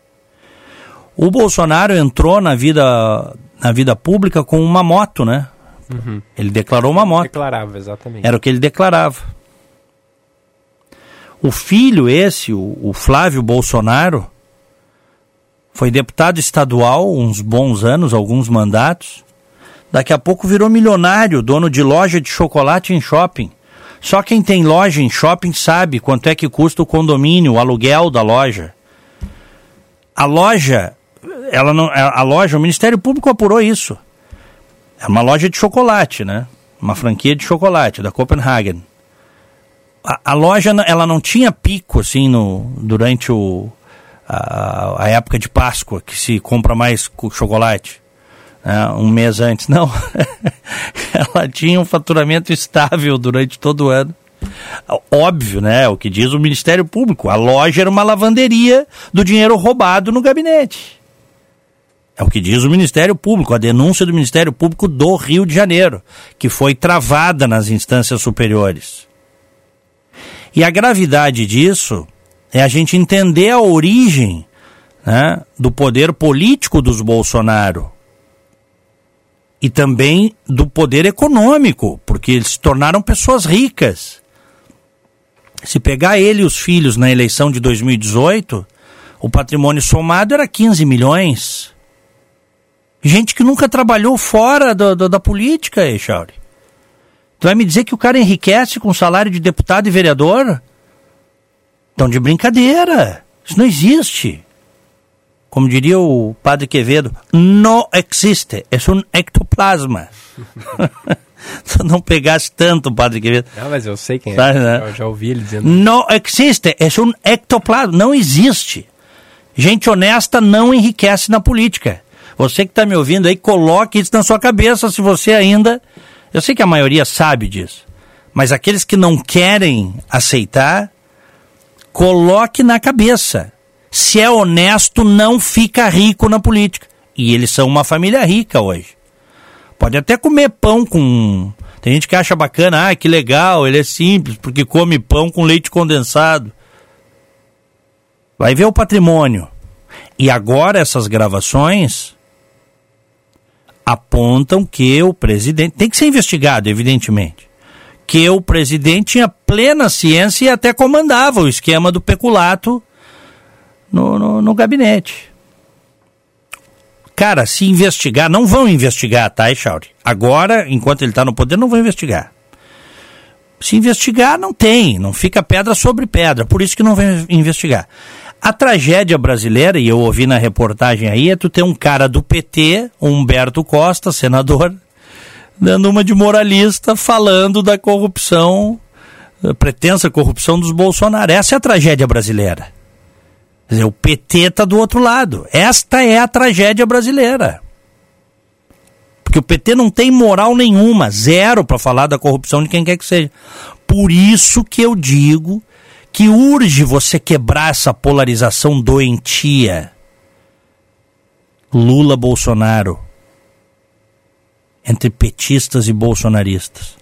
O Bolsonaro entrou na vida, na vida pública com uma moto, né? Uhum. Ele declarou uma moto.
Declarava, exatamente.
Era o que ele declarava. O filho esse, o, o Flávio Bolsonaro, foi deputado estadual uns bons anos, alguns mandatos. Daqui a pouco virou milionário, dono de loja de chocolate em shopping. Só quem tem loja em shopping sabe quanto é que custa o condomínio, o aluguel da loja. A loja, ela não, a loja, o Ministério Público apurou isso. É uma loja de chocolate, né? Uma franquia de chocolate da Copenhagen. A, a loja, ela não tinha pico assim no durante o a, a época de Páscoa que se compra mais chocolate. Né? um mês antes. Não. [laughs] ela tinha um faturamento estável durante todo o ano. Óbvio, né? O que diz o Ministério Público. A loja era uma lavanderia do dinheiro roubado no gabinete. É o que diz o Ministério Público, a denúncia do Ministério Público do Rio de Janeiro, que foi travada nas instâncias superiores. E a gravidade disso é a gente entender a origem né, do poder político dos Bolsonaro e também do poder econômico, porque eles se tornaram pessoas ricas. Se pegar ele e os filhos na eleição de 2018, o patrimônio somado era 15 milhões. Gente que nunca trabalhou fora do, do, da política, Echauri. Tu vai me dizer que o cara enriquece com salário de deputado e vereador? Então, de brincadeira. Isso não existe como diria o padre Quevedo, não existe, é um ectoplasma. [laughs] Se não pegasse tanto, padre Quevedo.
Não, mas eu sei quem é. Né? Eu já ouvi ele dizendo.
Não existe, é um ectoplasma. Não existe. Gente honesta não enriquece na política. Você que está me ouvindo aí, coloque isso na sua cabeça se você ainda. Eu sei que a maioria sabe disso. Mas aqueles que não querem aceitar, coloque na cabeça se é honesto, não fica rico na política. E eles são uma família rica hoje. Pode até comer pão com. Tem gente que acha bacana, ah, que legal, ele é simples, porque come pão com leite condensado. Vai ver o patrimônio. E agora essas gravações apontam que o presidente. Tem que ser investigado, evidentemente. Que o presidente tinha plena ciência e até comandava o esquema do peculato no, no, no gabinete. Cara, se investigar, não vão investigar, tá, Echauri? Agora, enquanto ele está no poder, não vão investigar. Se investigar, não tem, não fica pedra sobre pedra, por isso que não vão investigar. A tragédia brasileira, e eu ouvi na reportagem aí, é tu ter um cara do PT, Humberto Costa, senador, dando uma de moralista, falando da corrupção, da pretensa corrupção dos Bolsonaro. Essa é a tragédia brasileira. Dizer, o PT está do outro lado. Esta é a tragédia brasileira. Porque o PT não tem moral nenhuma, zero para falar da corrupção de quem quer que seja. Por isso que eu digo que urge você quebrar essa polarização doentia. Lula Bolsonaro entre petistas e bolsonaristas.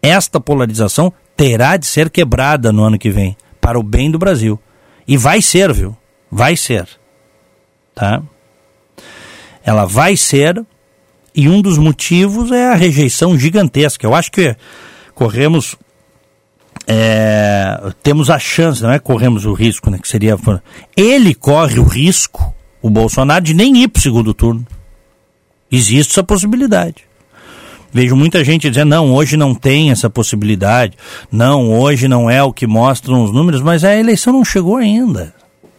Esta polarização terá de ser quebrada no ano que vem, para o bem do Brasil. E vai ser, viu? Vai ser. Tá? Ela vai ser, e um dos motivos é a rejeição gigantesca. Eu acho que corremos. É, temos a chance, não é corremos o risco, né? Que seria. Ele corre o risco, o Bolsonaro, de nem ir para o segundo turno. Existe essa possibilidade. Vejo muita gente dizendo, não, hoje não tem essa possibilidade. Não, hoje não é o que mostram os números, mas a eleição não chegou ainda.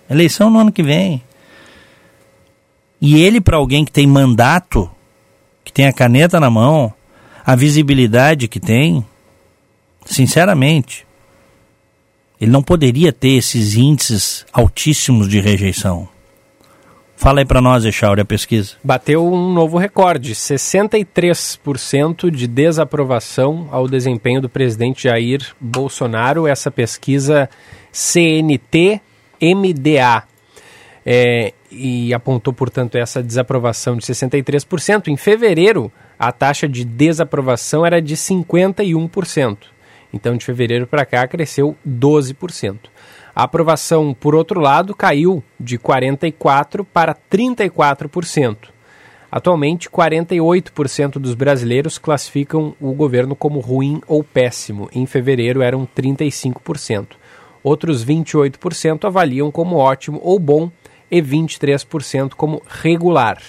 Eleição no ano que vem. E ele, para alguém que tem mandato, que tem a caneta na mão, a visibilidade que tem, sinceramente, ele não poderia ter esses índices altíssimos de rejeição. Fala aí para nós, Echauri, a pesquisa.
Bateu um novo recorde, 63% de desaprovação ao desempenho do presidente Jair Bolsonaro, essa pesquisa CNT-MDA. É, e apontou, portanto, essa desaprovação de 63%. Em fevereiro, a taxa de desaprovação era de 51%. Então, de fevereiro para cá, cresceu 12%. A aprovação, por outro lado, caiu de 44% para 34%. Atualmente, 48% dos brasileiros classificam o governo como ruim ou péssimo. Em fevereiro eram 35%. Outros 28% avaliam como ótimo ou bom e 23% como regular.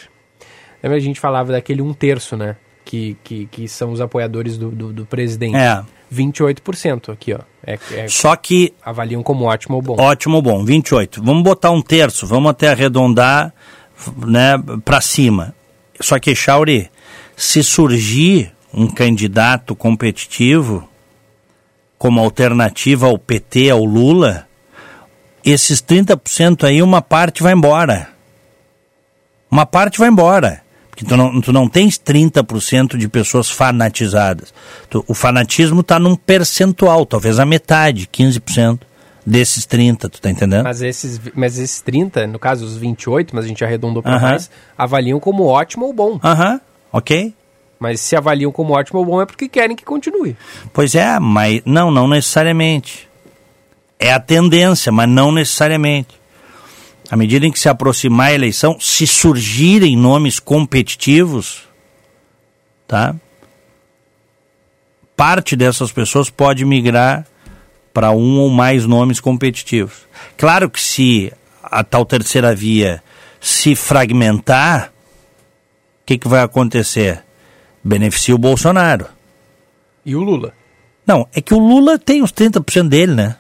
Lembra a gente falava daquele um terço, né? Que, que, que são os apoiadores do, do, do presidente.
É.
28% aqui, ó. É, é,
Só que
avaliam como ótimo ou bom.
Ótimo ou bom, 28. Vamos botar um terço, vamos até arredondar né, para cima. Só que, Chauri, se surgir um candidato competitivo como alternativa ao PT, ao Lula, esses 30% aí, uma parte vai embora. Uma parte vai embora. Porque tu não, tu não tens 30% de pessoas fanatizadas. Tu, o fanatismo está num percentual, talvez a metade, 15% desses 30, tu tá entendendo?
Mas esses, mas esses 30, no caso os 28, mas a gente arredondou para uh -huh. mais, avaliam como ótimo ou bom.
Aham, uh -huh. ok.
Mas se avaliam como ótimo ou bom é porque querem que continue.
Pois é, mas não, não necessariamente. É a tendência, mas não necessariamente. À medida em que se aproximar a eleição, se surgirem nomes competitivos, tá? Parte dessas pessoas pode migrar para um ou mais nomes competitivos. Claro que se a tal terceira via se fragmentar, o que, que vai acontecer? Beneficia o Bolsonaro.
E o Lula?
Não, é que o Lula tem os 30% dele, né?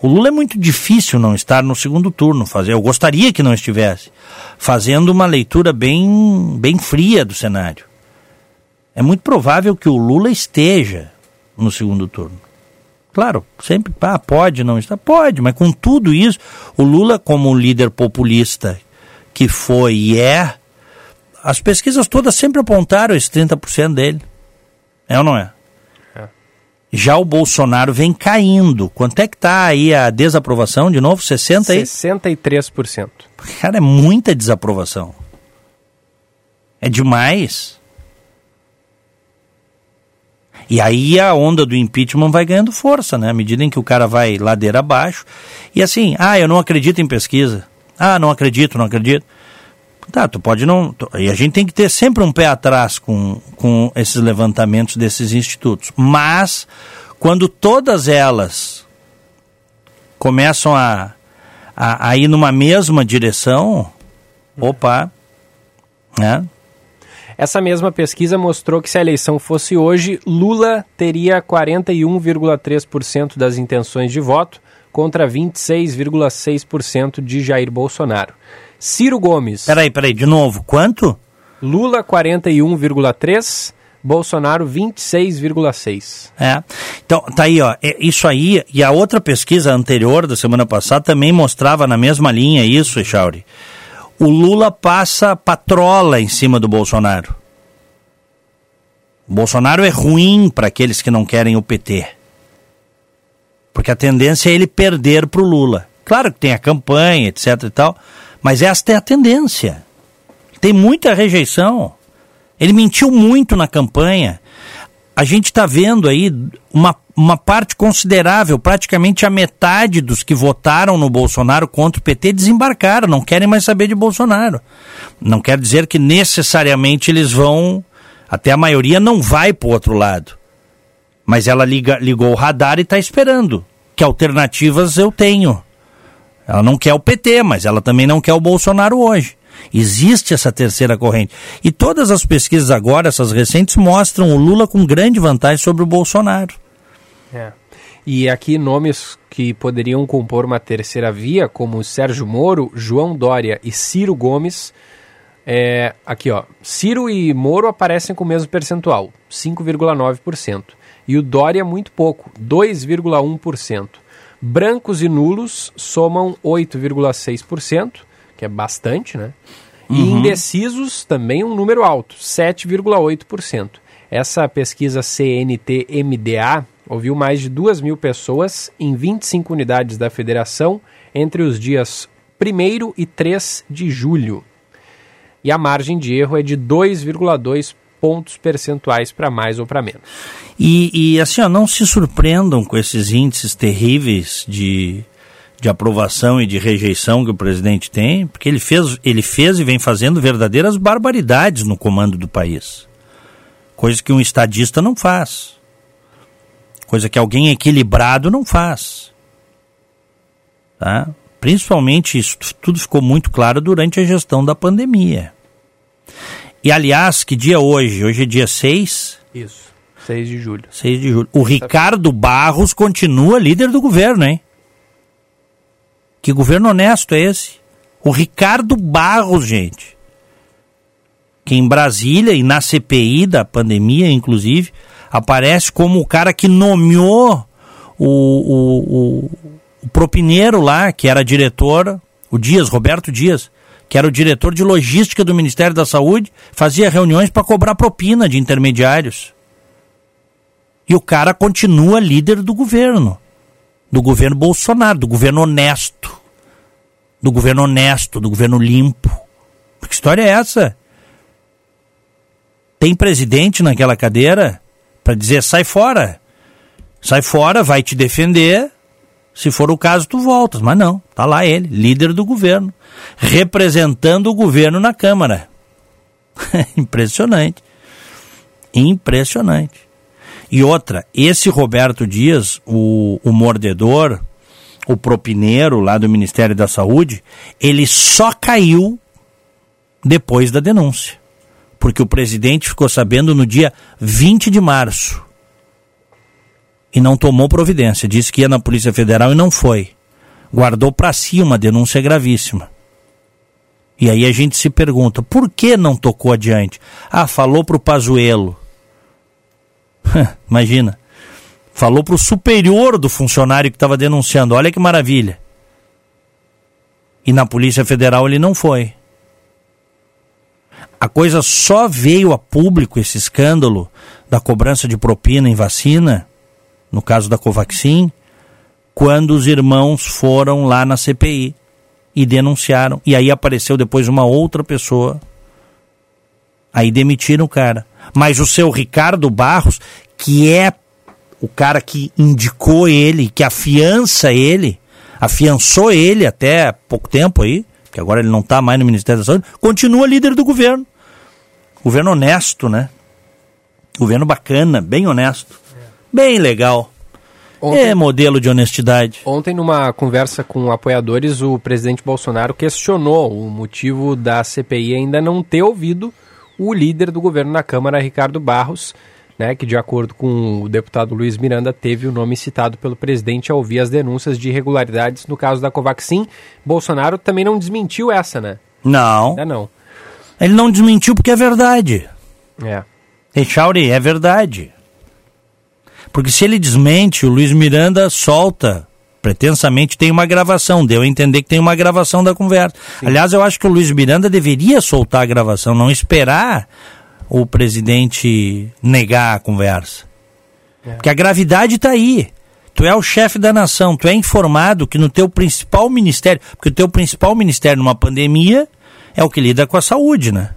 O Lula é muito difícil não estar no segundo turno. Fazer, eu gostaria que não estivesse. Fazendo uma leitura bem, bem fria do cenário. É muito provável que o Lula esteja no segundo turno. Claro, sempre ah, pode não estar, pode, mas com tudo isso, o Lula, como líder populista que foi e é, as pesquisas todas sempre apontaram esse 30% dele. É ou não é? Já o Bolsonaro vem caindo. Quanto é que está aí a desaprovação de novo? 60 aí?
63%.
Cara, é muita desaprovação. É demais. E aí a onda do impeachment vai ganhando força, né? À medida em que o cara vai ladeira abaixo. E assim, ah, eu não acredito em pesquisa. Ah, não acredito, não acredito. Tá, tu pode não. Tu, e a gente tem que ter sempre um pé atrás com, com esses levantamentos desses institutos. Mas, quando todas elas começam a, a, a ir numa mesma direção, opa, né?
Essa mesma pesquisa mostrou que se a eleição fosse hoje, Lula teria 41,3% das intenções de voto contra 26,6% de Jair Bolsonaro. Ciro Gomes.
Peraí, peraí, de novo, quanto?
Lula 41,3%. Bolsonaro 26,6.
É. Então, tá aí, ó. É isso aí, e a outra pesquisa anterior da semana passada também mostrava na mesma linha isso, Echauri o Lula passa patrola em cima do Bolsonaro. O Bolsonaro é ruim para aqueles que não querem o PT. Porque a tendência é ele perder para o Lula. Claro que tem a campanha, etc e tal, mas esta é a tendência. Tem muita rejeição. Ele mentiu muito na campanha. A gente está vendo aí uma uma parte considerável, praticamente a metade dos que votaram no Bolsonaro contra o PT desembarcaram, não querem mais saber de Bolsonaro. Não quer dizer que necessariamente eles vão, até a maioria não vai para o outro lado. Mas ela liga, ligou o radar e está esperando. Que alternativas eu tenho? Ela não quer o PT, mas ela também não quer o Bolsonaro hoje. Existe essa terceira corrente. E todas as pesquisas agora, essas recentes, mostram o Lula com grande vantagem sobre o Bolsonaro.
É. E aqui nomes que poderiam compor uma terceira via, como Sérgio Moro, João Dória e Ciro Gomes. É, aqui, ó. Ciro e Moro aparecem com o mesmo percentual, 5,9%. E o Dória muito pouco, 2,1%. Brancos e nulos somam 8,6%, que é bastante, né? E uhum. indecisos também um número alto, 7,8%. Essa pesquisa CNT-MDA ouviu mais de 2 mil pessoas em 25 unidades da federação entre os dias 1 e 3 de julho. E a margem de erro é de 2,2 pontos percentuais para mais ou para menos.
E, e, assim, ó, não se surpreendam com esses índices terríveis de, de aprovação e de rejeição que o presidente tem, porque ele fez, ele fez e vem fazendo verdadeiras barbaridades no comando do país. Coisa que um estadista não faz. Coisa que alguém equilibrado não faz. Tá? Principalmente isso tudo ficou muito claro durante a gestão da pandemia. E aliás, que dia hoje? Hoje é dia 6.
Isso. 6 de julho.
6 de julho. O Ricardo Barros continua líder do governo, hein? Que governo honesto é esse? O Ricardo Barros, gente. Que em Brasília e na CPI da pandemia, inclusive, aparece como o cara que nomeou o, o, o, o propineiro lá, que era diretor, o Dias, Roberto Dias, que era o diretor de logística do Ministério da Saúde, fazia reuniões para cobrar propina de intermediários. E o cara continua líder do governo. Do governo Bolsonaro, do governo honesto. Do governo honesto, do governo limpo. Que história é essa? Tem presidente naquela cadeira para dizer sai fora. Sai fora, vai te defender. Se for o caso, tu voltas. Mas não, tá lá ele, líder do governo, representando o governo na Câmara. [laughs] Impressionante. Impressionante. E outra, esse Roberto Dias, o, o mordedor, o propineiro lá do Ministério da Saúde, ele só caiu depois da denúncia. Porque o presidente ficou sabendo no dia 20 de março. E não tomou providência. Disse que ia na Polícia Federal e não foi. Guardou para si uma denúncia gravíssima. E aí a gente se pergunta, por que não tocou adiante? Ah, falou para o Pazuello. Imagina. Falou para o superior do funcionário que estava denunciando. Olha que maravilha. E na Polícia Federal ele não foi. A coisa só veio a público, esse escândalo da cobrança de propina em vacina, no caso da Covaxin, quando os irmãos foram lá na CPI e denunciaram. E aí apareceu depois uma outra pessoa. Aí demitiram o cara. Mas o seu Ricardo Barros, que é o cara que indicou ele, que afiança ele, afiançou ele até pouco tempo aí, que agora ele não está mais no Ministério da Saúde, continua líder do governo. Governo honesto, né? Governo bacana, bem honesto. Bem legal. Ontem, é modelo de honestidade.
Ontem, numa conversa com apoiadores, o presidente Bolsonaro questionou o motivo da CPI ainda não ter ouvido o líder do governo na Câmara, Ricardo Barros, né, que, de acordo com o deputado Luiz Miranda, teve o nome citado pelo presidente ao ouvir as denúncias de irregularidades no caso da Covaxin. Bolsonaro também não desmentiu essa, né?
Não.
Ainda não.
Ele não desmentiu porque é verdade.
É.
Echauri, é verdade. Porque se ele desmente, o Luiz Miranda solta. Pretensamente tem uma gravação, deu a entender que tem uma gravação da conversa. Sim. Aliás, eu acho que o Luiz Miranda deveria soltar a gravação, não esperar o presidente negar a conversa. É. Porque a gravidade está aí. Tu é o chefe da nação, tu é informado que no teu principal ministério, porque o teu principal ministério numa pandemia é o que lida com a saúde, né?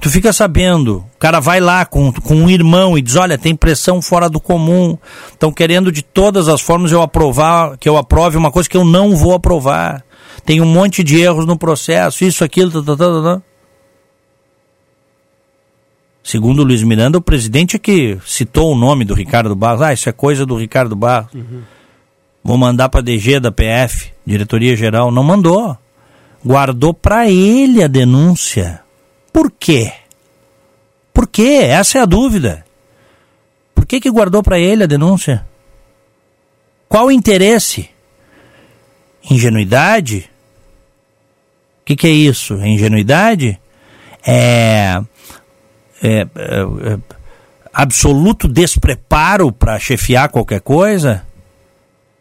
Tu fica sabendo, o cara vai lá com, com um irmão e diz, olha, tem pressão fora do comum, estão querendo de todas as formas eu aprovar, que eu aprove uma coisa que eu não vou aprovar. Tem um monte de erros no processo, isso, aquilo, tá, tá, tá, tá. Segundo o Luiz Miranda, o presidente é que citou o nome do Ricardo Barros. Ah, isso é coisa do Ricardo Barros. Uhum. Vou mandar para a DG da PF, Diretoria Geral. Não mandou. Guardou para ele a denúncia. Por quê? Por quê? Essa é a dúvida. Por que, que guardou para ele a denúncia? Qual o interesse? Ingenuidade? O que, que é isso? É ingenuidade? É é, é, é, absoluto despreparo para chefiar qualquer coisa?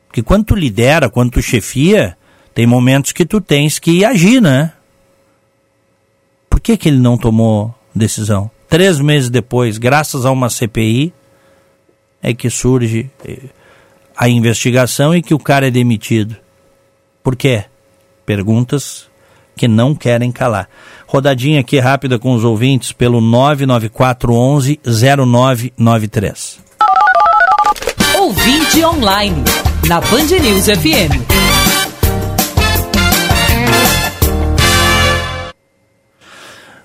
Porque quando tu lidera, quando tu chefia, tem momentos que tu tens que agir, né? Por que, que ele não tomou decisão? Três meses depois, graças a uma CPI, é que surge eh, a investigação e que o cara é demitido. Por quê? Perguntas que não querem calar. Rodadinha aqui rápida com os ouvintes pelo 99411 0993.
Ouvinte online na Band News FM.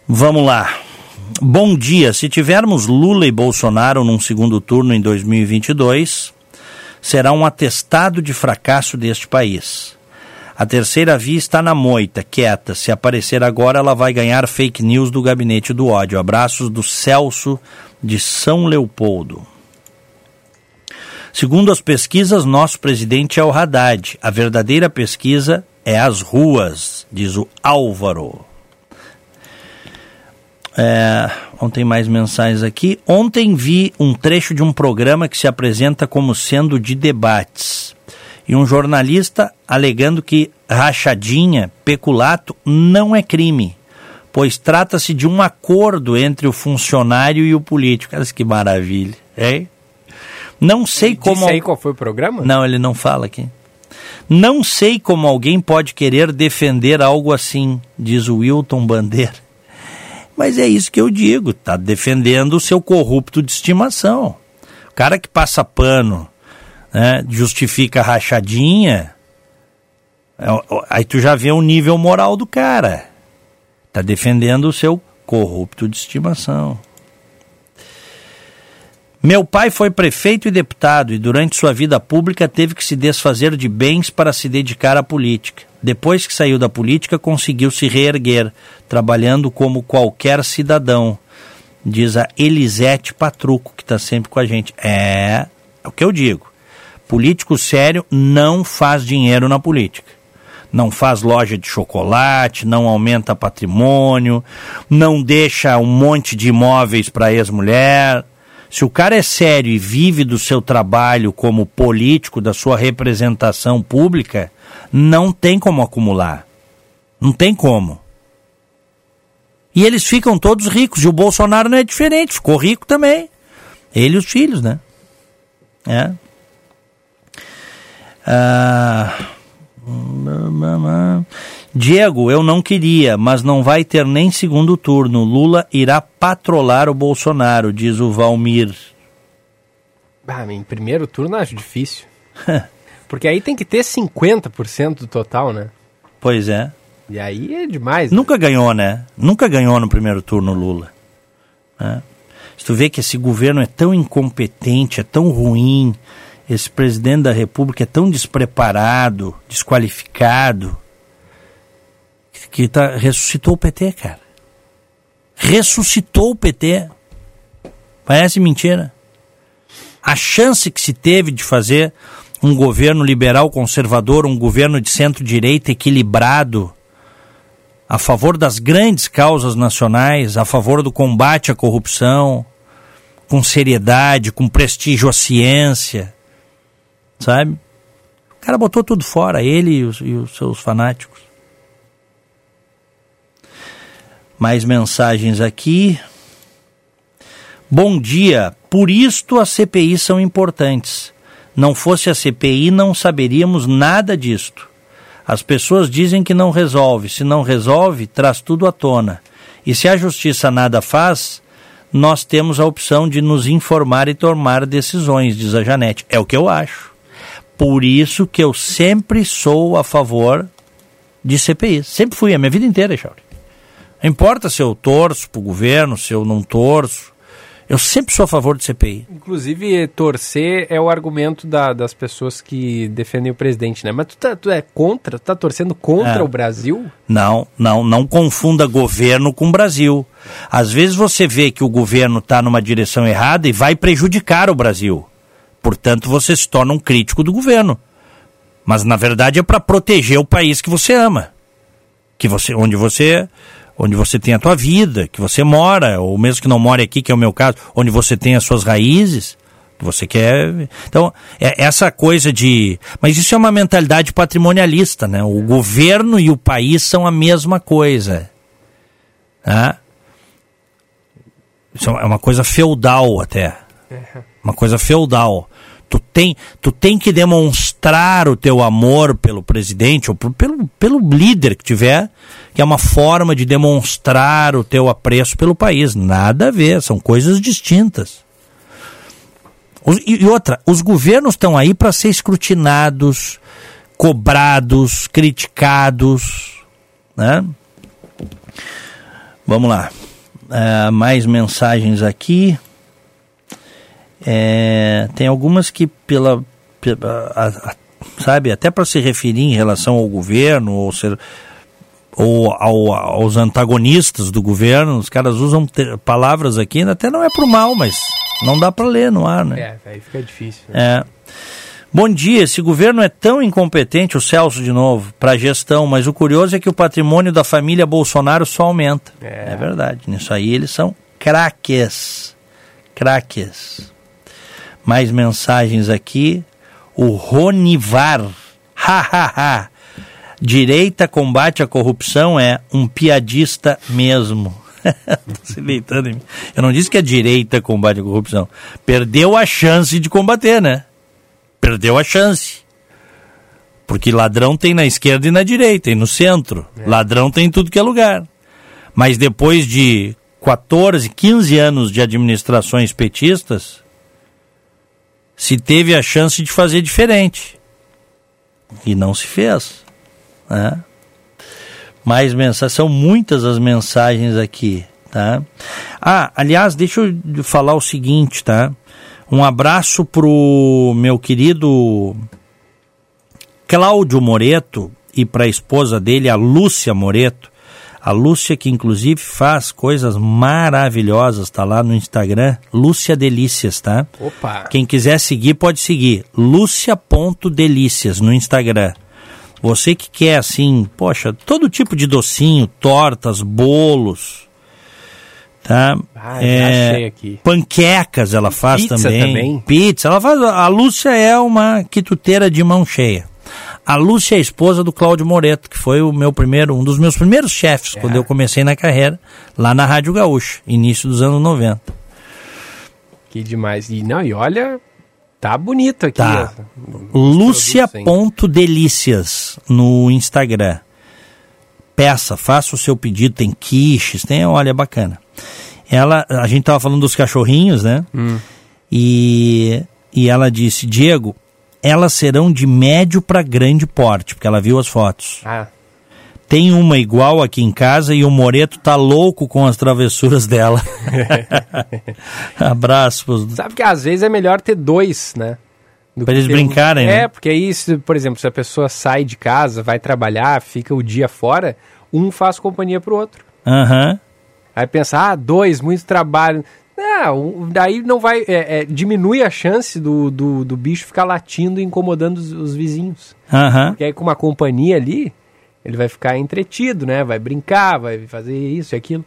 Vamos lá. Bom dia. Se tivermos Lula e Bolsonaro num segundo turno em 2022, será um atestado de fracasso deste país A terceira via está na moita, quieta. Se aparecer agora, ela vai ganhar fake news do gabinete do ódio. Abraços do Celso de São Leopoldo. Segundo as pesquisas, nosso presidente é o Haddad. A verdadeira pesquisa é as ruas, diz o Álvaro. É, ontem mais mensagens aqui. Ontem vi um trecho de um programa que se apresenta como sendo de debates. E um jornalista alegando que rachadinha, peculato, não é crime, pois trata-se de um acordo entre o funcionário e o político. Olha que maravilha, hein? Não sei como.
Disse aí qual foi o programa?
Não, ele não fala aqui. Não sei como alguém pode querer defender algo assim, diz o Wilton Bandeira. Mas é isso que eu digo, tá defendendo o seu corrupto de estimação. O cara que passa pano, né, justifica rachadinha, é, aí tu já vê o nível moral do cara. Tá defendendo o seu corrupto de estimação. Meu pai foi prefeito e deputado e durante sua vida pública teve que se desfazer de bens para se dedicar à política. Depois que saiu da política, conseguiu se reerguer, trabalhando como qualquer cidadão. Diz a Elisete Patruco, que está sempre com a gente. É, é o que eu digo. Político sério não faz dinheiro na política. Não faz loja de chocolate, não aumenta patrimônio, não deixa um monte de imóveis para ex-mulher. Se o cara é sério e vive do seu trabalho como político, da sua representação pública, não tem como acumular. Não tem como. E eles ficam todos ricos. E o Bolsonaro não é diferente, ficou rico também. Ele e os filhos, né? É. Ah. Diego, eu não queria, mas não vai ter nem segundo turno. Lula irá patrolar o Bolsonaro, diz o Valmir.
Ah, em primeiro turno acho difícil. [laughs] Porque aí tem que ter 50% do total, né?
Pois é.
E aí é demais. Né?
Nunca ganhou, né? Nunca ganhou no primeiro turno Lula. Né? Se tu vê que esse governo é tão incompetente, é tão ruim, esse presidente da república é tão despreparado, desqualificado, que tá, ressuscitou o PT, cara. Ressuscitou o PT. Parece mentira. A chance que se teve de fazer um governo liberal conservador, um governo de centro-direita equilibrado, a favor das grandes causas nacionais, a favor do combate à corrupção, com seriedade, com prestígio à ciência, sabe? O cara botou tudo fora, ele e os, e os seus fanáticos. Mais mensagens aqui. Bom dia. Por isto as CPIs são importantes. Não fosse a CPI, não saberíamos nada disto. As pessoas dizem que não resolve. Se não resolve, traz tudo à tona. E se a justiça nada faz, nós temos a opção de nos informar e tomar decisões, diz a Janete. É o que eu acho. Por isso que eu sempre sou a favor de CPI. Sempre fui, a minha vida inteira, Chauri. Não importa se eu torço para o governo, se eu não torço. Eu sempre sou a favor de CPI.
Inclusive, torcer é o argumento da, das pessoas que defendem o presidente, né? Mas tu, tá, tu é contra? Tu tá torcendo contra
É.
o Brasil?
Não, não, não confunda governo com Brasil. Às vezes você vê que o governo está numa direção errada e vai prejudicar o Brasil. Portanto, você se torna um crítico do governo. Mas na verdade é para proteger o país que você ama, que você, onde você, onde você tem a tua vida, que você mora, ou mesmo que não more aqui, que é o meu caso, onde você tem as suas raízes, que você quer. Então, é essa coisa de. Mas isso é uma mentalidade patrimonialista, né? O governo e o país são a mesma coisa. Tá? Isso é uma coisa feudal até. Uma coisa feudal. Tu tem, tu tem que demonstrar o teu amor pelo presidente ou pelo, pelo líder que tiver, que é uma forma de demonstrar o teu apreço pelo país. Nada a ver, são coisas distintas. E, outra, os governos estão aí para ser escrutinados, cobrados, criticados. Né? Vamos lá. Ah, mais mensagens aqui. É, tem algumas que pela, pela- a- a- sabe, até para se referir em relação ao governo ou, ser, ou ao, aos antagonistas do governo, os caras usam te, palavras aqui, até não é pro mal, mas não dá para ler no ar, né?
É, aí fica difícil. Né?
É. Bom dia, esse governo é tão incompetente, o Celso de novo, para a gestão, mas o curioso é que o patrimônio da família Bolsonaro só aumenta. É, é verdade, nisso aí eles são craques, craques. Mais mensagens aqui, o Ronivar, [laughs] hahaha, direita combate a corrupção é um piadista mesmo. [laughs] se deitando em mim. Eu não disse que a direita combate a corrupção. Perdeu a chance de combater, né? perdeu a chance. Porque ladrão tem na esquerda e na direita, e no centro. É. Ladrão tem em tudo que é lugar. Mas depois de 14, 15 anos de administrações petistas, se teve a chance de fazer diferente. E não se fez. Né? Mais mensagens, são muitas as mensagens aqui. Tá? Ah, aliás, deixa eu falar o seguinte, tá? Um abraço pro meu querido Cláudio Moreto e para a esposa dele, a Lúcia Moreto. A Lúcia que inclusive faz coisas maravilhosas, tá lá no Instagram, Lúcia Delícias, tá?
Opa.
Quem quiser seguir pode seguir, lúcia.delícias no Instagram. Você que quer assim, poxa, todo tipo de docinho, tortas, bolos, tá?
Ah, é.
Panquecas ela faz
Pizza
também.
também.
Pizza, ela faz. A Lúcia é uma quituteira de mão cheia. A Lúcia é a esposa do Cláudio Moreto, que foi o meu primeiro, um dos meus primeiros chefes é. quando eu comecei na carreira, lá na Rádio Gaúcha, início dos anos 90.
Que demais. E não, e olha, tá bonito aqui.
Tá. Lúcia.delícias no Instagram. Peça, faça o seu pedido, tem quiches, tem, olha, é bacana ela, a gente tava falando dos cachorrinhos, né?
Hum.
E, e ela disse, Diego, elas serão de médio para grande porte, porque ela viu as fotos.
Ah.
Tem uma igual aqui em casa e o Moreto tá louco com as travessuras dela. [laughs] Abraço. Pros...
Sabe que às vezes é melhor ter dois, né?
Para eles brincarem,
um...
né?
É, porque aí, se, por exemplo, se a pessoa sai de casa, vai trabalhar, fica o dia fora, um faz companhia pro outro.
Aham. Uhum.
Aí pensa, ah, dois, muito trabalho. Não, daí não vai. É, é, diminui a chance do, do, do, bicho ficar latindo e incomodando os, os vizinhos.
Uhum.
Porque aí com uma companhia ali, ele vai ficar entretido, né? Vai brincar, vai fazer isso e aquilo.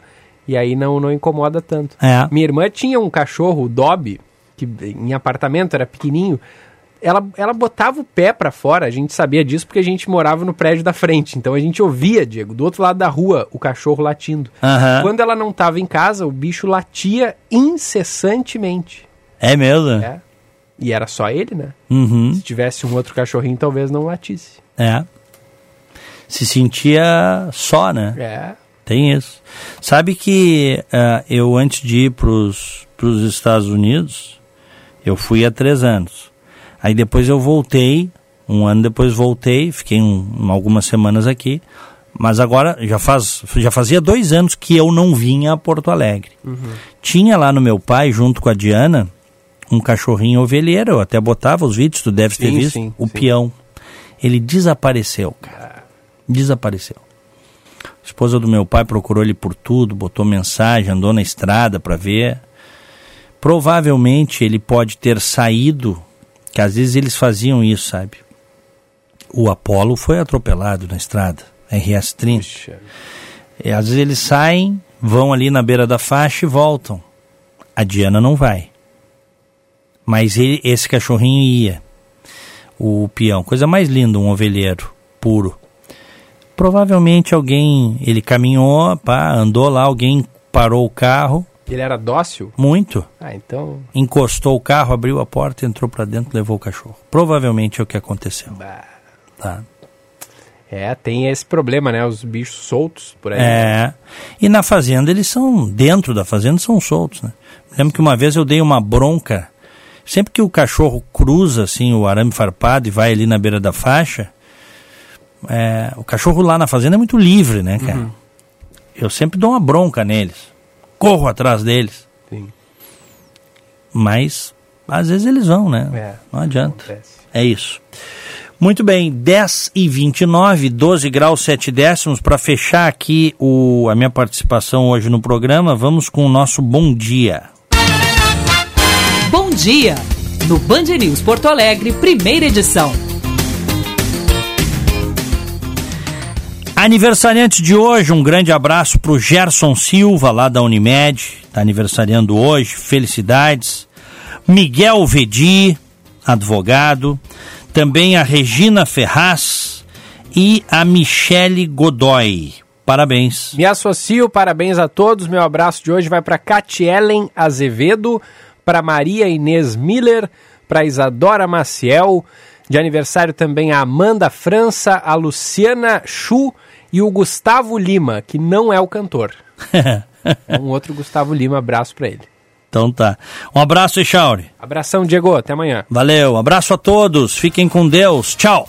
E aí não, não incomoda tanto.
É.
Minha irmã tinha um cachorro, o Dobby, que em apartamento era pequenininho ela, ela botava o pé para fora, a gente sabia disso porque a gente morava no prédio da frente. Então a gente ouvia, Diego, do outro lado da rua, o cachorro latindo.
Uhum.
Quando ela não estava em casa, o bicho latia incessantemente.
É mesmo?
É. E era só ele, né?
Uhum.
Se tivesse um outro cachorrinho, talvez não latisse.
É. Se sentia só, né?
É.
Tem isso. Sabe que uh, eu, antes de ir para os Estados Unidos, eu fui há três anos. Aí depois eu voltei, um ano depois voltei, fiquei um, algumas semanas aqui. Mas agora já, faz, já fazia dois anos que eu não vinha a Porto Alegre.
Uhum.
Tinha lá no meu pai, junto com a Diana, um cachorrinho ovelheiro. Eu até botava os vídeos, tu deve ter visto.
Sim,
o
sim.
peão. Ele desapareceu, cara. Desapareceu. A esposa do meu pai procurou ele por tudo, botou mensagem, andou na estrada para ver. Provavelmente ele pode ter saído que às vezes eles faziam isso, sabe? O Apolo foi atropelado na estrada, RS 30. E às vezes eles saem, vão ali na beira da faixa e voltam. A Diana não vai. Mas ele, esse cachorrinho ia. O peão, coisa mais linda, um ovelheiro puro. Provavelmente alguém, ele caminhou, pá, andou lá, alguém parou o carro,
ele era dócil?
Muito.
Ah, então.
Encostou o carro, abriu a porta, entrou para dentro, levou o cachorro. Provavelmente é o que aconteceu.
Bah.
Tá.
É, tem esse problema, né? Os bichos soltos por aí.
É. E na fazenda eles são, dentro da fazenda, são soltos, né? Lembro que uma vez eu dei uma bronca. Sempre que o cachorro cruza, assim, o arame farpado e vai ali na beira da faixa, é, o cachorro lá na fazenda é muito livre, né, cara? Uhum. Eu sempre dou uma bronca neles corro atrás deles.
Sim.
Mas às vezes eles vão, né?
É,
Não adianta.
Acontece.
É isso. Muito bem, 10 e 29, 12 graus 7 décimos. Para fechar aqui o, a minha participação hoje no programa, vamos com o nosso Bom Dia.
Bom Dia, no Band News Porto Alegre, primeira edição.
Aniversariante de hoje, um grande abraço para o Gerson Silva, lá da Unimed, está aniversariando hoje, felicidades. Miguel Vedi, advogado. Também a Regina Ferraz e a Michele Godoy. Parabéns.
Me associo, parabéns a todos. Meu abraço de hoje vai para Catielen Azevedo, para Maria Inês Miller, para Isadora Maciel. De aniversário também a Amanda França, a Luciana Chu e o Gustavo Lima, que não é o cantor. [laughs] um outro Gustavo Lima, abraço para ele.
Então tá. Um abraço, Echauri.
Abração, Diego. Até amanhã.
Valeu. Um abraço a todos. Fiquem com Deus. Tchau.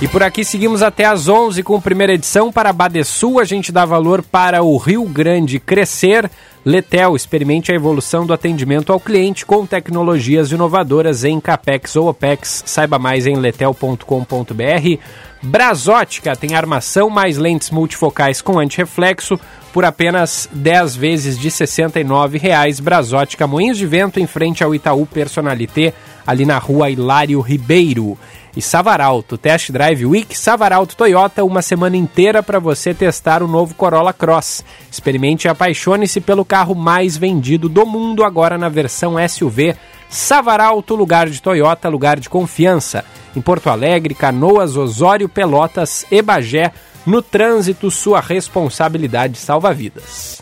E por aqui seguimos até às 11 com a primeira edição para Badesul. A gente dá valor para o Rio Grande crescer. Letel, experimente a evolução do atendimento ao cliente com tecnologias inovadoras em CAPEX ou OPEX. Saiba mais em letel.com.br. Brasótica tem armação mais lentes multifocais com antirreflexo por apenas 10 vezes de R$ 69,00. Brasótica Moinhos de Vento em frente ao Itaú Personalité, ali na rua Hilário Ribeiro. E Savaralto, Test Drive Week Savaralto Toyota, uma semana inteira para você testar o novo Corolla Cross. Experimente e apaixone-se pelo carro mais vendido do mundo agora na versão SUV. Savaralto, lugar de Toyota, lugar de confiança. Em Porto Alegre, Canoas, Osório, Pelotas e Bagé. No trânsito, sua responsabilidade salva vidas.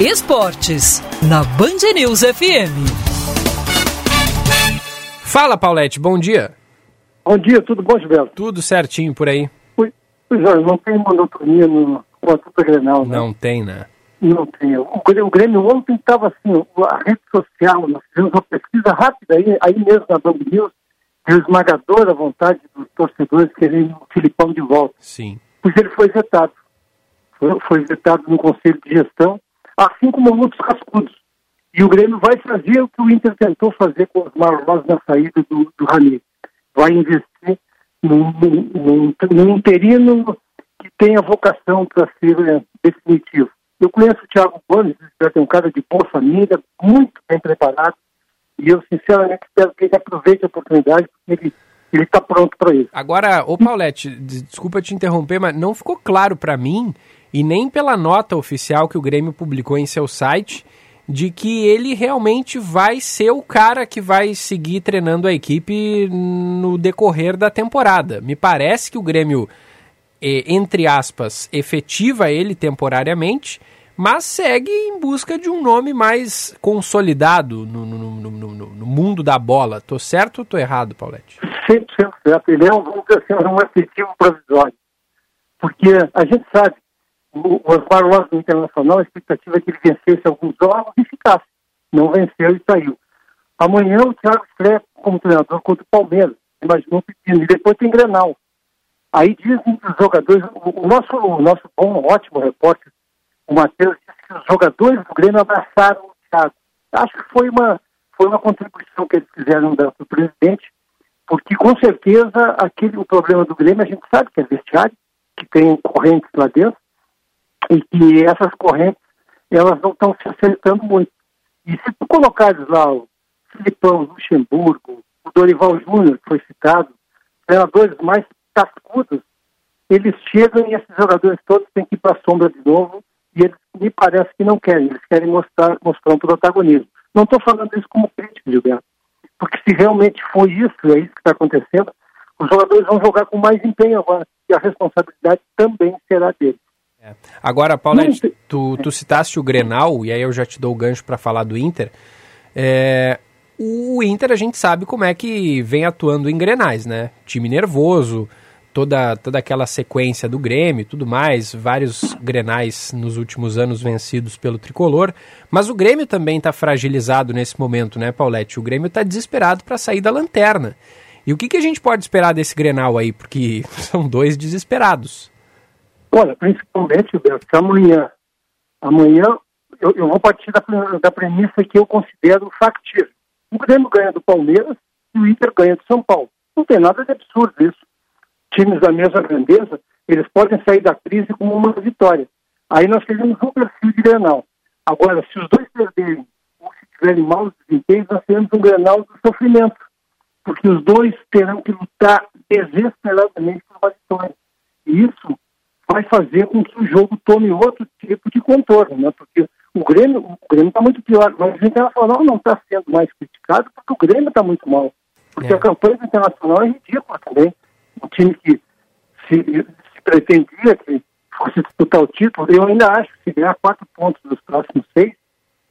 Esportes, na Band News FM.
Fala, Paulette, bom dia.
Bom dia, tudo bom, Gilberto?
Tudo certinho por aí.
Pois é, não tem monotonia no, com a Super Grenal, né?
Não tem, né?
Não tem. O, o Grêmio ontem estava assim, a rede social, nós fizemos uma pesquisa rápida aí, aí mesmo na Band News, e esmagadora vontade dos torcedores querendo o Filipão de volta.
Sim.
Pois ele foi vetado. Foi, foi vetado no Conselho de Gestão, assim como muitos cascudos. E o Grêmio vai fazer o que o Inter tentou fazer com os Marlos na saída do, do Rani. Vai investir num, num, num interino que tenha vocação para ser é, definitivo. Eu conheço o Thiago Gomes, é um cara de boa família, muito bem preparado, e eu sinceramente espero que ele aproveite a oportunidade, porque ele ele está pronto para isso.
Agora, ô Paulette, desculpa te interromper, mas não ficou claro para mim, e nem pela nota oficial que o Grêmio publicou em seu site, de que ele realmente vai ser o cara que vai seguir treinando a equipe no decorrer da temporada. Me parece que o Grêmio, entre aspas, efetiva ele temporariamente, mas segue em busca de um nome mais consolidado no, no, no, no mundo da bola. Tô certo ou tô errado, Paulette?
100% certo. Ele é um, assim, um efetivo provisório. Porque a gente sabe, o, Osmar do Internacional, a expectativa é que ele vencesse alguns jogos e ficasse. Não venceu e saiu. Amanhã o Thiago estreia como treinador contra o Palmeiras. Imaginou o pepino. E depois tem Grenal. Aí dizem os jogadores, o nosso, o nosso bom, ótimo repórter, o Matheus, disse que os jogadores do Grêmio abraçaram o Thiago. Acho que foi uma, foi uma contribuição que eles fizeram para o presidente, porque com certeza aquele, o problema do Grêmio a gente sabe que é vestiário, que tem correntes lá dentro, e que essas correntes elas não estão se acertando muito. E se tu colocares lá o Filipão, Luxemburgo, o Dorival Júnior, que foi citado, treinadores mais cascudos, eles chegam e esses jogadores todos têm que ir para a sombra de novo e eles me parece que não querem, eles querem mostrar, mostrar um protagonismo. Não estou falando isso como crítico, Gilberto, porque se realmente foi isso, é isso que está acontecendo, os jogadores vão jogar com mais empenho agora e a responsabilidade também será deles.
É. Agora, Paulette, tu, tu citaste o Grenal, e aí eu já te dou o gancho para falar do Inter. É, o Inter a gente sabe como é que vem atuando em Grenais, né? Time nervoso, toda, toda aquela sequência do Grêmio e tudo mais, vários Grenais nos últimos anos vencidos pelo Tricolor. Mas o Grêmio também está fragilizado nesse momento, né, Paulette? O Grêmio está desesperado para sair da lanterna. E o que, que a gente pode esperar desse Grenal aí? Porque [laughs] são dois desesperados.
Olha, principalmente, Beto, amanhã, amanhã eu, eu, vou partir da, da premissa que eu considero factível. O Grêmio ganha do Palmeiras e o Inter ganha do São Paulo. Não tem nada de absurdo isso. Times da mesma grandeza, eles podem sair da crise com uma vitória. Aí nós teremos um perfil de Grenal. Agora, se os dois perderem ou se tiverem maus desempenhos, nós teremos um Grenal do sofrimento. Porque os dois terão que lutar desesperadamente por uma vitória. E isso vai fazer com que o jogo tome outro tipo de contorno, né? Porque o Grêmio está muito pior, mas o Internacional não está sendo mais criticado porque o Grêmio está muito mal. Porque
É.
a campanha do Internacional é ridícula também. Um time que se, se pretendia que fosse disputar o título, eu ainda acho que se ganhar quatro pontos dos próximos seis,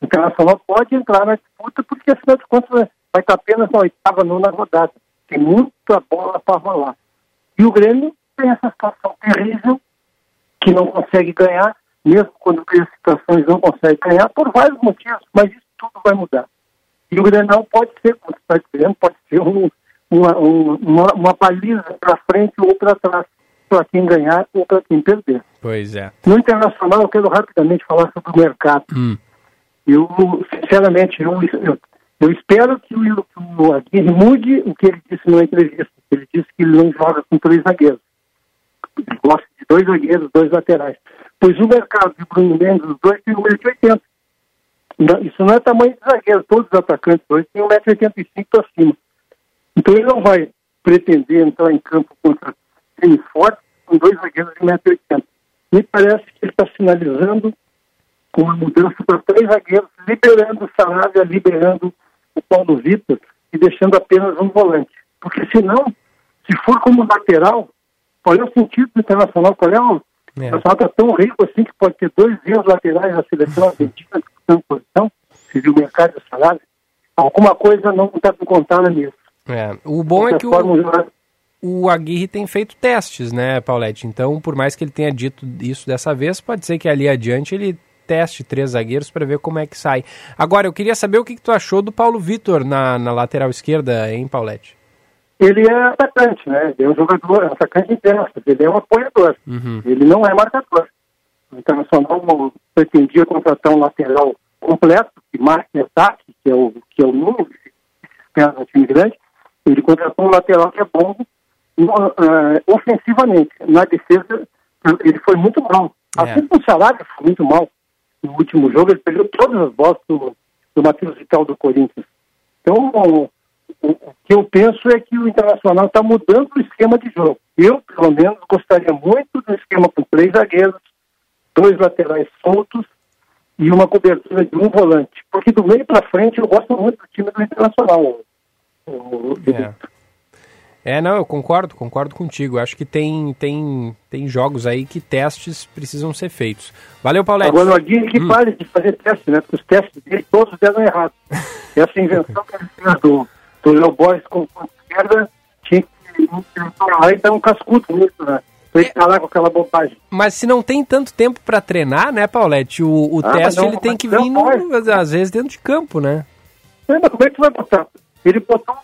o Internacional pode entrar na disputa, porque afinal de contas vai vai estar apenas na oitava, nona rodada. Tem muita bola para rolar. E o Grêmio tem essa situação terrível que não consegue ganhar, mesmo quando cria situações não consegue ganhar, por vários motivos, mas isso tudo vai mudar. E o Grenal pode ser, você está dizendo, pode ser um, uma, um, uma, uma baliza para frente ou para trás, para quem ganhar ou para quem perder.
Pois é.
No internacional, eu quero rapidamente falar sobre o mercado.
Hum.
Eu, sinceramente, eu, eu, eu espero que o, que o Aguirre mude o que ele disse na entrevista. Ele disse que ele não joga com três zagueiros. Ele gosta de dois zagueiros, dois laterais. Pois o mercado de Bruno Mendes, os dois tem 1,80m. Não- Isso não é tamanho de zagueiro. Todos os atacantes hoje têm 1,85m para cima. Então ele não vai pretender entrar em campo contra time forte com dois zagueiros de 1,80m. Me parece que ele está sinalizando com uma mudança para três zagueiros, liberando o Sarabia, liberando o Paulo Vitor e deixando apenas um volante. Porque senão, se for como lateral, qual é o sentido do Internacional? Qual é o... O
É.
Internacional está tão rico assim que pode ter dois erros laterais na seleção argentina disputando posição, se viu o mercado do salário. Alguma coisa não está contada nisso.
É. O bom é que o,
o jogador-
o Aguirre tem feito testes, né, Paulette? Então, por mais que ele tenha dito isso dessa vez, pode ser que ali adiante ele teste três zagueiros para ver como é que sai. Agora, eu queria saber o que, que tu achou do Paulo Vitor na, na lateral esquerda, hein, Paulette?
ele é atacante, né? Ele é um jogador, é um atacante intenso, ele é um apoiador.
Uhum.
Ele não é marcador. O Internacional pretendia contratar um lateral completo, que marque ataque, que é o, que é o número que espera no time grande. Ele contratou um lateral que é bom eh, ofensivamente. Na defesa, ele foi muito mal.
É.
Assim como o Salário foi muito mal. No último jogo, ele perdeu todas as bolas do, do Matheus Vital do Corinthians. Então, o, o que eu penso é que o Internacional está mudando o esquema de jogo. Eu, pelo menos, gostaria muito do esquema com três zagueiros, dois laterais soltos e uma cobertura de um volante. Porque do meio para frente eu gosto muito do time do Internacional.
É. É, não, eu concordo, concordo contigo. Acho que tem, tem, tem jogos aí que testes precisam ser feitos. Valeu, Paulette.
Agora o Aguirre que
Hum.
pare de fazer teste, né? Porque os testes dele todos deram errado. [laughs] Essa invenção que ele fez do, do Léo Borges com ponta esquerda tinha que lá e dar um cascudo nisso, né? Pra ele falar com aquela bobagem.
Mas se não tem tanto tempo para treinar, né, Paulette? O, o
Ah,
teste
não,
ele tem que vir, no- às vezes, dentro de campo, né?
É, mas como é que tu vai botar? Ele botou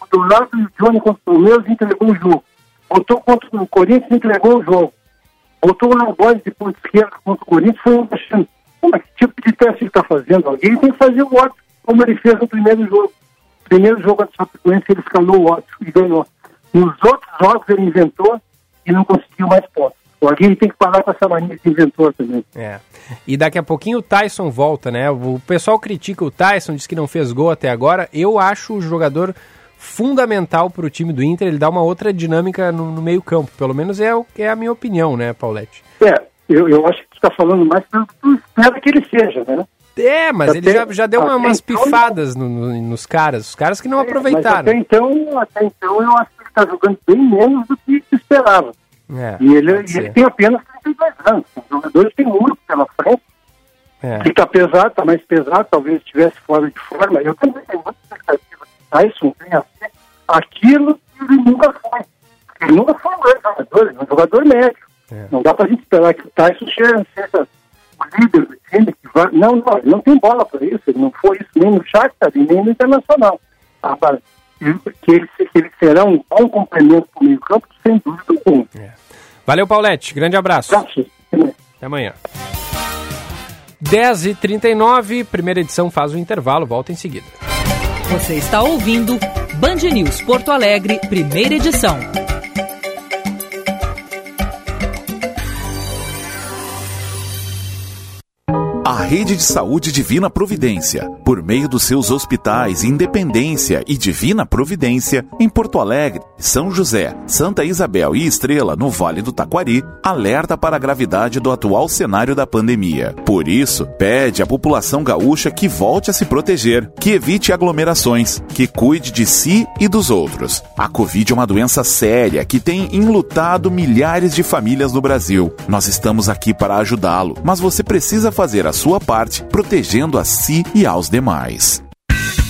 o do lado do Johnny contra o Palmeiras e entregou o jogo. Botou contra o Corinthians e entregou o jogo. Botou o Borges de ponta esquerda contra o Corinthians foi um achando. Mas que tipo de teste ele está fazendo? Alguém tem que fazer o outro, como ele fez no primeiro jogo. Primeiro jogo antes da Chapecoense ele escalou o outro e ganhou. Nos outros jogos ele inventou e não conseguiu mais pontos. O Aguirre tem que parar com essa mania de inventor também.
É. E daqui a pouquinho o Tyson volta, né? O pessoal critica o Tyson, diz que não fez gol até agora. Eu acho o jogador fundamental para o time do Inter. Ele dá uma outra dinâmica no, no meio-campo. Pelo menos é, o, é a minha opinião, né, Paulette?
É, eu, eu acho que tu está falando mais pelo que espera que ele seja, né?
É, mas
Até-
ele já, já deu uma- umas
então-
pifadas no- no- nos caras. Os caras que não
É,
aproveitaram.
até então, até então eu acho que ele está jogando bem menos do que se esperava.
É,
E ele, e ele tem apenas 32 anos. Os jogadores têm muito pela frente.
É.
Está pesado, está mais pesado, talvez estivesse fora de forma. Eu também tenho muita expectativa que Tyson venha a ser aquilo que ele nunca foi. Ele nunca foi um grande jogador, ele é um jogador médio.
É.
Não dá para a gente esperar que o Tyson seja, seja o líder do time. Que vai... Não, não, ele não tem bola para isso. Ele não foi isso nem no Shakhtar nem no Internacional. Ele- que ele, que ele será um bom complemento para o meio campo, sem dúvida alguma.
Valeu, Paulette. Grande abraço.
Graças.
Até amanhã. 10h39, primeira edição faz o intervalo, volta em seguida.
Você está ouvindo Band News Porto Alegre, primeira edição.
A Rede de Saúde Divina Providência, por meio dos seus hospitais Independência e Divina Providência, em Porto Alegre, São José, Santa Isabel e Estrela, no Vale do Taquari, alerta para a gravidade do atual cenário da pandemia. Por isso, pede à população gaúcha que volte a se proteger, que evite aglomerações, que cuide de si e dos outros. A Covid é uma doença séria que tem enlutado milhares de famílias no Brasil. Nós estamos aqui para ajudá-lo, mas você precisa fazer a sua parte, protegendo a si e aos demais.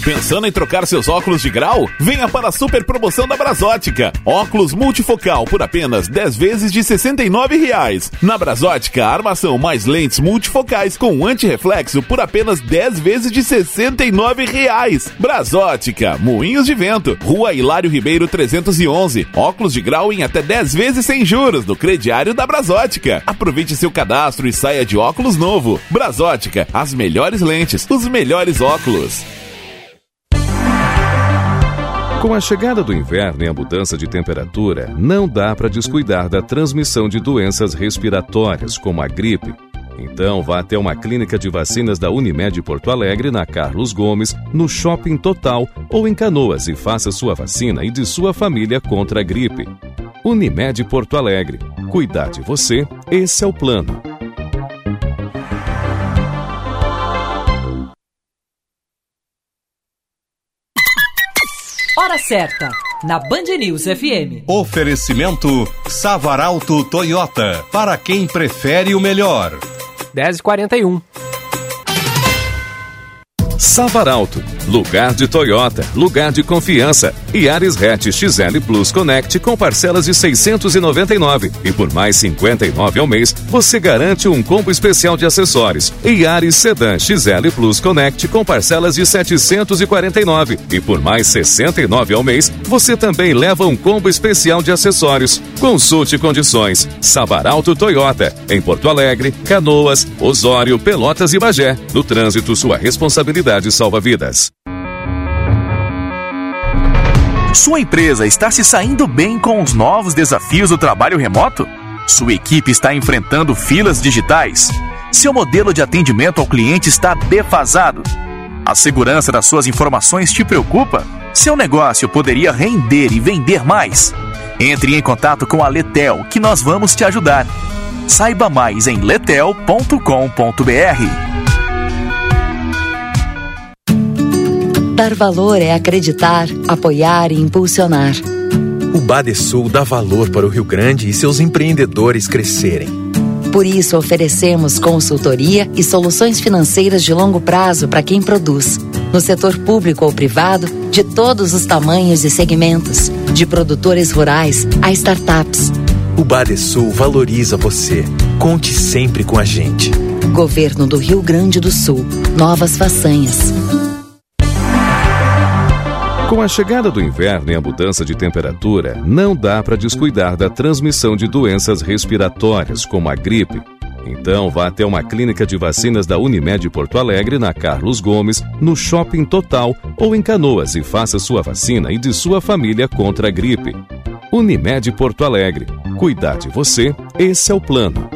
Pensando em trocar seus óculos de grau? Venha para a super promoção da Brasótica. Óculos multifocal por apenas 10 vezes de 69 reais. Na Brasótica, armação mais lentes multifocais com antirreflexo por apenas 10 vezes de 69 reais. Brasótica, Moinhos de Vento, Rua Hilário Ribeiro 311. Óculos de grau em até 10 vezes sem juros no crediário da Brasótica. Aproveite seu cadastro e saia de óculos novo. Brasótica, as melhores lentes, os melhores óculos.
Com a chegada do inverno e a mudança de temperatura, não dá para descuidar da transmissão de doenças respiratórias, como a gripe. Então, vá até uma clínica de vacinas da Unimed Porto Alegre, na Carlos Gomes, no Shopping Total ou em Canoas e faça sua vacina e de sua família contra a gripe. Unimed Porto Alegre. Cuidar de você, esse é o plano.
Hora certa, na Band News FM.
Oferecimento Savaralto Toyota, para quem prefere o melhor.
10h41.
Savaralto, lugar de Toyota, lugar de confiança. E Ares Hatch XL Plus Connect com parcelas de 699 e por mais 59 ao mês, você garante um combo especial de acessórios. E Ares Sedan XL Plus Connect com parcelas de 749 e por mais 69 ao mês, você também leva um combo especial de acessórios. Consulte condições. Savaralto Toyota, em Porto Alegre, Canoas, Osório, Pelotas e Bagé. No trânsito, sua responsabilidade salva vidas.
Sua empresa está se saindo bem com os novos desafios do trabalho remoto? Sua equipe está enfrentando filas digitais? Seu modelo de atendimento ao cliente está defasado? A segurança das suas informações te preocupa? Seu negócio poderia render e vender mais? Entre em contato com a Letel, que nós vamos te ajudar. Saiba mais em letel.com.br.
Dar valor é acreditar, apoiar e impulsionar.
O Badesul dá valor para o Rio Grande e seus empreendedores crescerem.
Por isso, oferecemos consultoria e soluções financeiras de longo prazo para quem produz, no setor público ou privado, de todos os tamanhos e segmentos, de produtores rurais a startups.
O Badesul valoriza você. Conte sempre com a gente.
Governo do Rio Grande do Sul. Novas façanhas.
Com a chegada do inverno e a mudança de temperatura, não dá para descuidar da transmissão de doenças respiratórias, como a gripe. Então, vá até uma clínica de vacinas da Unimed Porto Alegre, na Carlos Gomes, no Shopping Total ou em Canoas e faça sua vacina e de sua família contra a gripe. Unimed Porto Alegre. Cuidar de você, esse é o plano.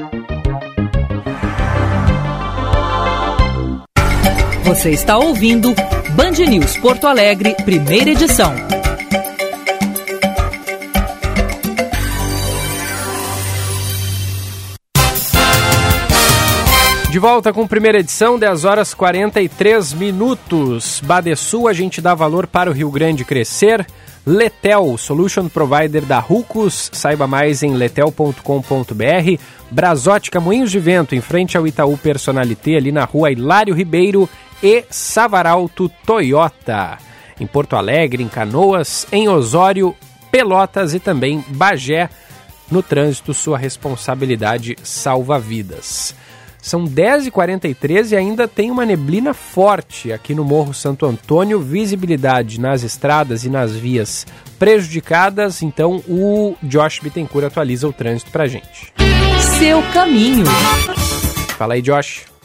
Você está ouvindo Band News Porto Alegre, primeira edição.
De volta com primeira edição, 10 horas 43 minutos. Badesul, a gente dá valor para o Rio Grande crescer. Letel, solution provider da Rucos. Saiba mais em letel.com.br. Brasótica Moinhos de Vento, em frente ao Itaú Personalité, ali na rua Hilário Ribeiro e Savaralto Toyota. Em Porto Alegre, em Canoas, em Osório, Pelotas e também Bagé. No trânsito, sua responsabilidade salva vidas. São 10h43 e ainda tem uma neblina forte aqui no Morro Santo Antônio. Visibilidade nas estradas e nas vias prejudicadas. Então o Josh Bittencourt atualiza o trânsito pra gente.
Seu caminho.
Fala aí, Josh.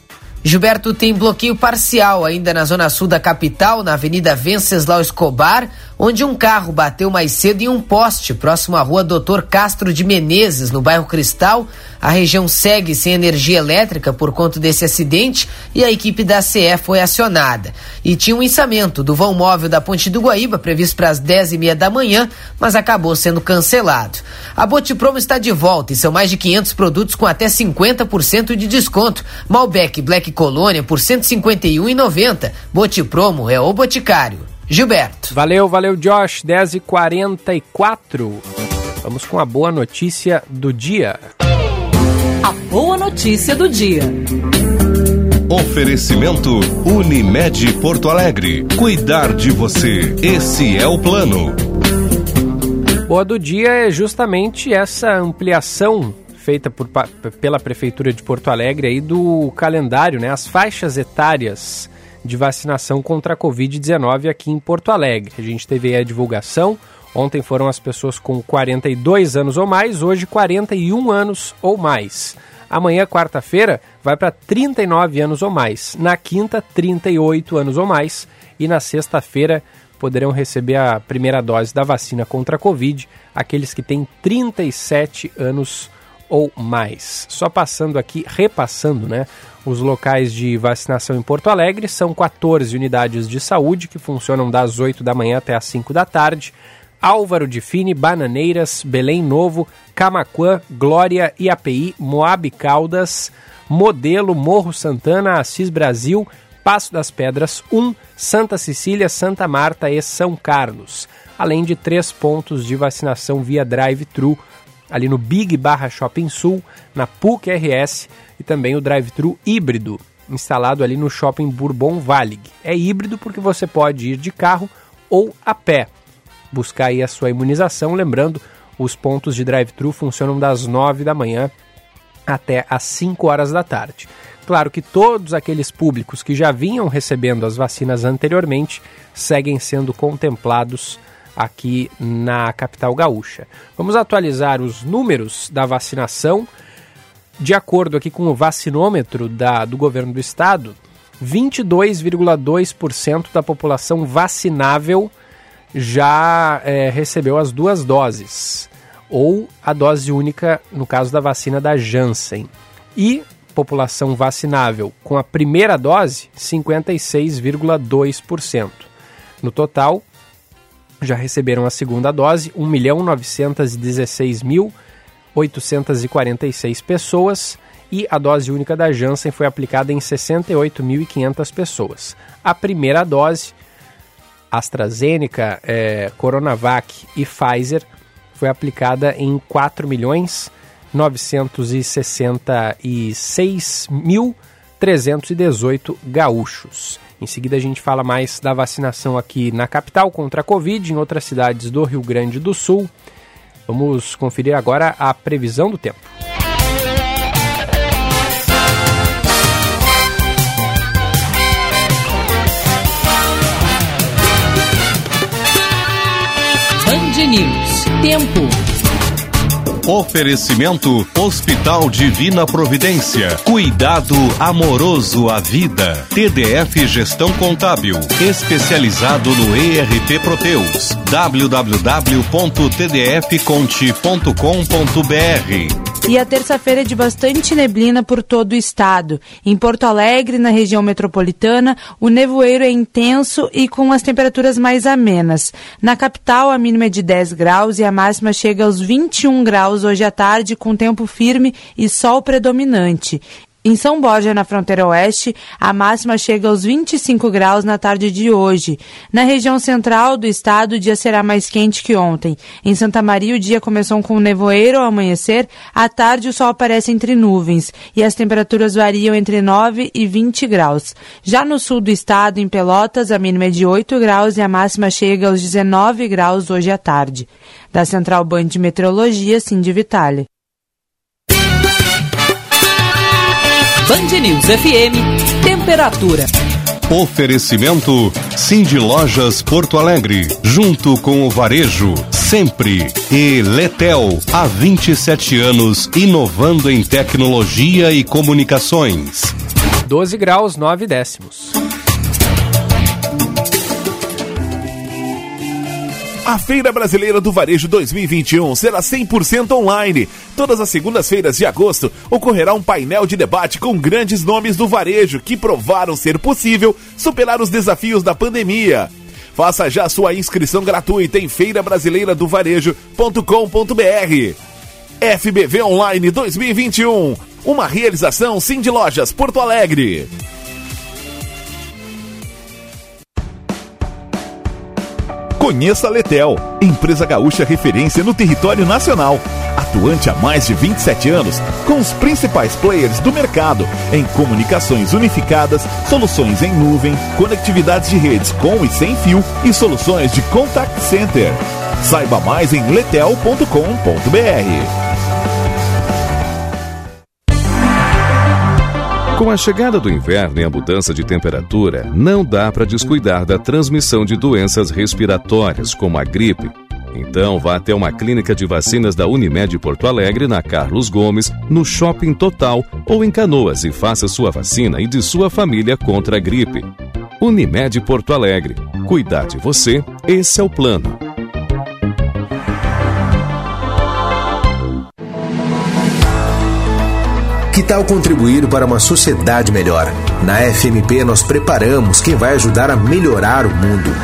Gilberto tem bloqueio parcial ainda na zona sul da capital, na Avenida Venceslau Escobar, onde um carro bateu mais cedo em um poste próximo à rua Doutor Castro de Menezes, no bairro Cristal. A região segue sem energia elétrica por conta desse acidente e a equipe da CE foi acionada. E tinha um içamento do vão móvel da Ponte do Guaíba previsto para as 10 e meia da manhã, mas acabou sendo cancelado. A Botipromo está de volta e são mais de 500 produtos com até 50% de desconto. Malbec Black Colônia por R$ 151,90. Botipromo é o Boticário. Gilberto.
Valeu, valeu, Josh. 10h44. Vamos com a boa notícia do dia.
A boa notícia do dia.
Oferecimento Unimed Porto Alegre. Cuidar de você. Esse é o plano.
Boa do dia é justamente essa ampliação feita por, pela Prefeitura de Porto Alegre aí do calendário, né? As faixas etárias de vacinação contra a Covid-19 aqui em Porto Alegre. A gente teve a divulgação. Ontem foram as pessoas com 42 anos ou mais, hoje 41 anos ou mais. Amanhã, quarta-feira, vai para 39 anos ou mais. Na quinta, 38 anos ou mais. E na sexta-feira, poderão receber a primeira dose da vacina contra a Covid aqueles que têm 37 anos ou mais. Só passando aqui, repassando, né? Os locais de vacinação em Porto Alegre são 14 unidades de saúde que funcionam das 8 da manhã até as 5 da tarde. Álvaro de Fini, Bananeiras, Belém Novo, Camaquã, Glória, IAPI, Moab Caldas, Modelo, Morro Santana, Assis Brasil, Passo das Pedras 1, Santa Cecília, Santa Marta e São Carlos, além de três pontos de vacinação via drive-thru, ali no Big Barra Shopping Sul, na PUC RS e também o drive-thru híbrido, instalado ali no Shopping Bourbon Valig. É híbrido porque você pode ir de carro ou a pé buscar aí a sua imunização. Lembrando, os pontos de drive-thru funcionam das 9 da manhã até às 5 horas da tarde. Claro que todos aqueles públicos que já vinham recebendo as vacinas anteriormente seguem sendo contemplados aqui na capital gaúcha. Vamos atualizar os números da vacinação. De acordo aqui com o vacinômetro da, do governo do estado, 22,2% da população vacinável já é, recebeu as duas doses, ou a dose única no caso da vacina da Janssen. E população vacinável com a primeira dose, 56,2%. No total, já receberam a segunda dose 1.916.846 pessoas e a dose única da Janssen foi aplicada em 68.500 pessoas. A primeira dose AstraZeneca, é, Coronavac e Pfizer foi aplicada em 4 milhões 966.318 gaúchos. Em seguida a gente fala mais da vacinação aqui na capital contra a Covid, em outras cidades do Rio Grande do Sul. Vamos conferir agora a previsão do tempo.
Band News. Tempo.
Oferecimento Hospital Divina Providência. Cuidado amoroso à vida. TDF Gestão Contábil. Especializado no ERP Proteus. www.tdfconte.com.br
e a terça-feira é de bastante neblina por todo o estado. Em Porto Alegre, na região metropolitana, o nevoeiro é intenso e com as temperaturas mais amenas. Na capital, a mínima é de 10 graus e a máxima chega aos 21 graus hoje à tarde, com tempo firme e sol predominante. Em São Borja, na fronteira oeste, a máxima chega aos 25 graus na tarde de hoje. Na região central do estado, o dia será mais quente que ontem. Em Santa Maria, o dia começou com nevoeiro ao amanhecer, à tarde o sol aparece entre nuvens e as temperaturas variam entre 9 e 20 graus. Já no sul do estado, em Pelotas, a mínima é de 8 graus e a máxima chega aos 19 graus hoje à tarde. Da Central Band de Meteorologia, Cindy Vitale.
Band News FM, temperatura.
Oferecimento Cindy Lojas Porto Alegre, junto com o varejo, sempre. E Letel, há 27 anos, inovando em tecnologia e comunicações.
12 graus 9 décimos.
A Feira Brasileira do Varejo 2021 será 100% online. Todas as segundas-feiras de agosto ocorrerá um painel de debate com grandes nomes do varejo que provaram ser possível superar os desafios da pandemia. Faça já sua inscrição gratuita em feirabrasileiradovarejo.com.br. FBV Online 2021, uma realização Sim de Lojas Porto Alegre. Conheça a Letel, empresa gaúcha referência no território nacional. Atuante há mais de 27 anos, com os principais players do mercado em comunicações unificadas, soluções em nuvem, conectividades de redes com e sem fio e soluções de contact center. Saiba mais em letel.com.br.
Com a chegada do inverno e a mudança de temperatura, não dá para descuidar da transmissão de doenças respiratórias, como a gripe. Então, vá até uma clínica de vacinas da Unimed Porto Alegre, na Carlos Gomes, no Shopping Total ou em Canoas e faça sua vacina e de sua família contra a gripe. Unimed Porto Alegre. Cuidar de você, esse é o plano.
Que tal contribuir para uma sociedade melhor? Na FMP nós preparamos quem vai ajudar a melhorar o mundo.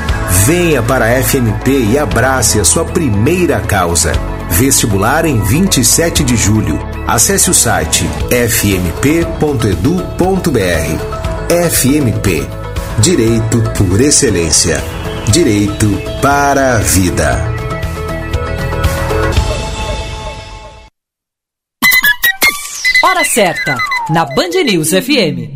Venha para a FMP e abrace a sua primeira causa. Vestibular em 27 de julho. Acesse o site fmp.edu.br. FMP Direito por Excelência. Direito para a Vida.
Hora certa, na Band News FM.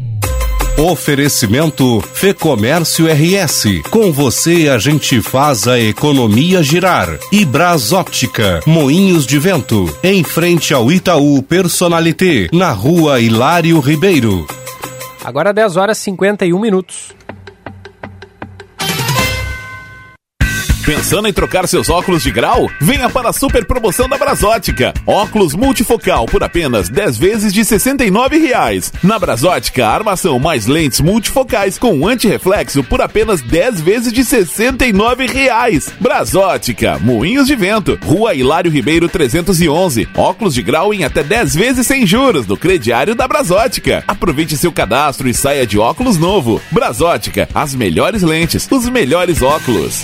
Oferecimento Fê Comércio RS. Com você a gente faz a economia girar. E Bras Óptica, Moinhos de Vento, em frente ao Itaú Personalité, na rua Hilário Ribeiro.
Agora 10 horas e 51 minutos.
Pensando em trocar seus óculos de grau? Venha para a super promoção da Brasótica. Óculos multifocal por apenas 10 vezes de 69 reais. Na Brasótica, armação mais lentes multifocais com anti-reflexo por apenas 10 vezes de 69 reais. Brasótica, Moinhos de Vento, Rua Hilário Ribeiro 311. Óculos de grau em até 10 vezes sem juros do crediário da Brasótica. Aproveite seu cadastro e saia de óculos novo. Brasótica, as melhores lentes, os melhores óculos.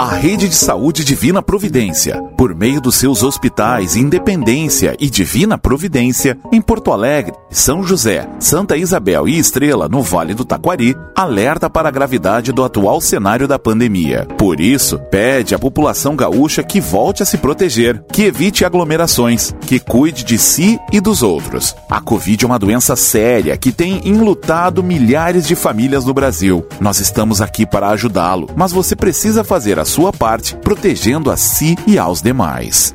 A Rede de Saúde Divina Providência, por meio dos seus hospitais Independência e Divina Providência, em Porto Alegre, São José, Santa Isabel e Estrela, no Vale do Taquari, alerta para a gravidade do atual cenário da pandemia. Por isso, pede à população gaúcha que volte a se proteger, que evite aglomerações, que cuide de si e dos outros. A Covid é uma doença séria que tem enlutado milhares de famílias no Brasil. Nós estamos aqui para ajudá-lo, mas você precisa fazer a sua parte, protegendo a si e aos demais.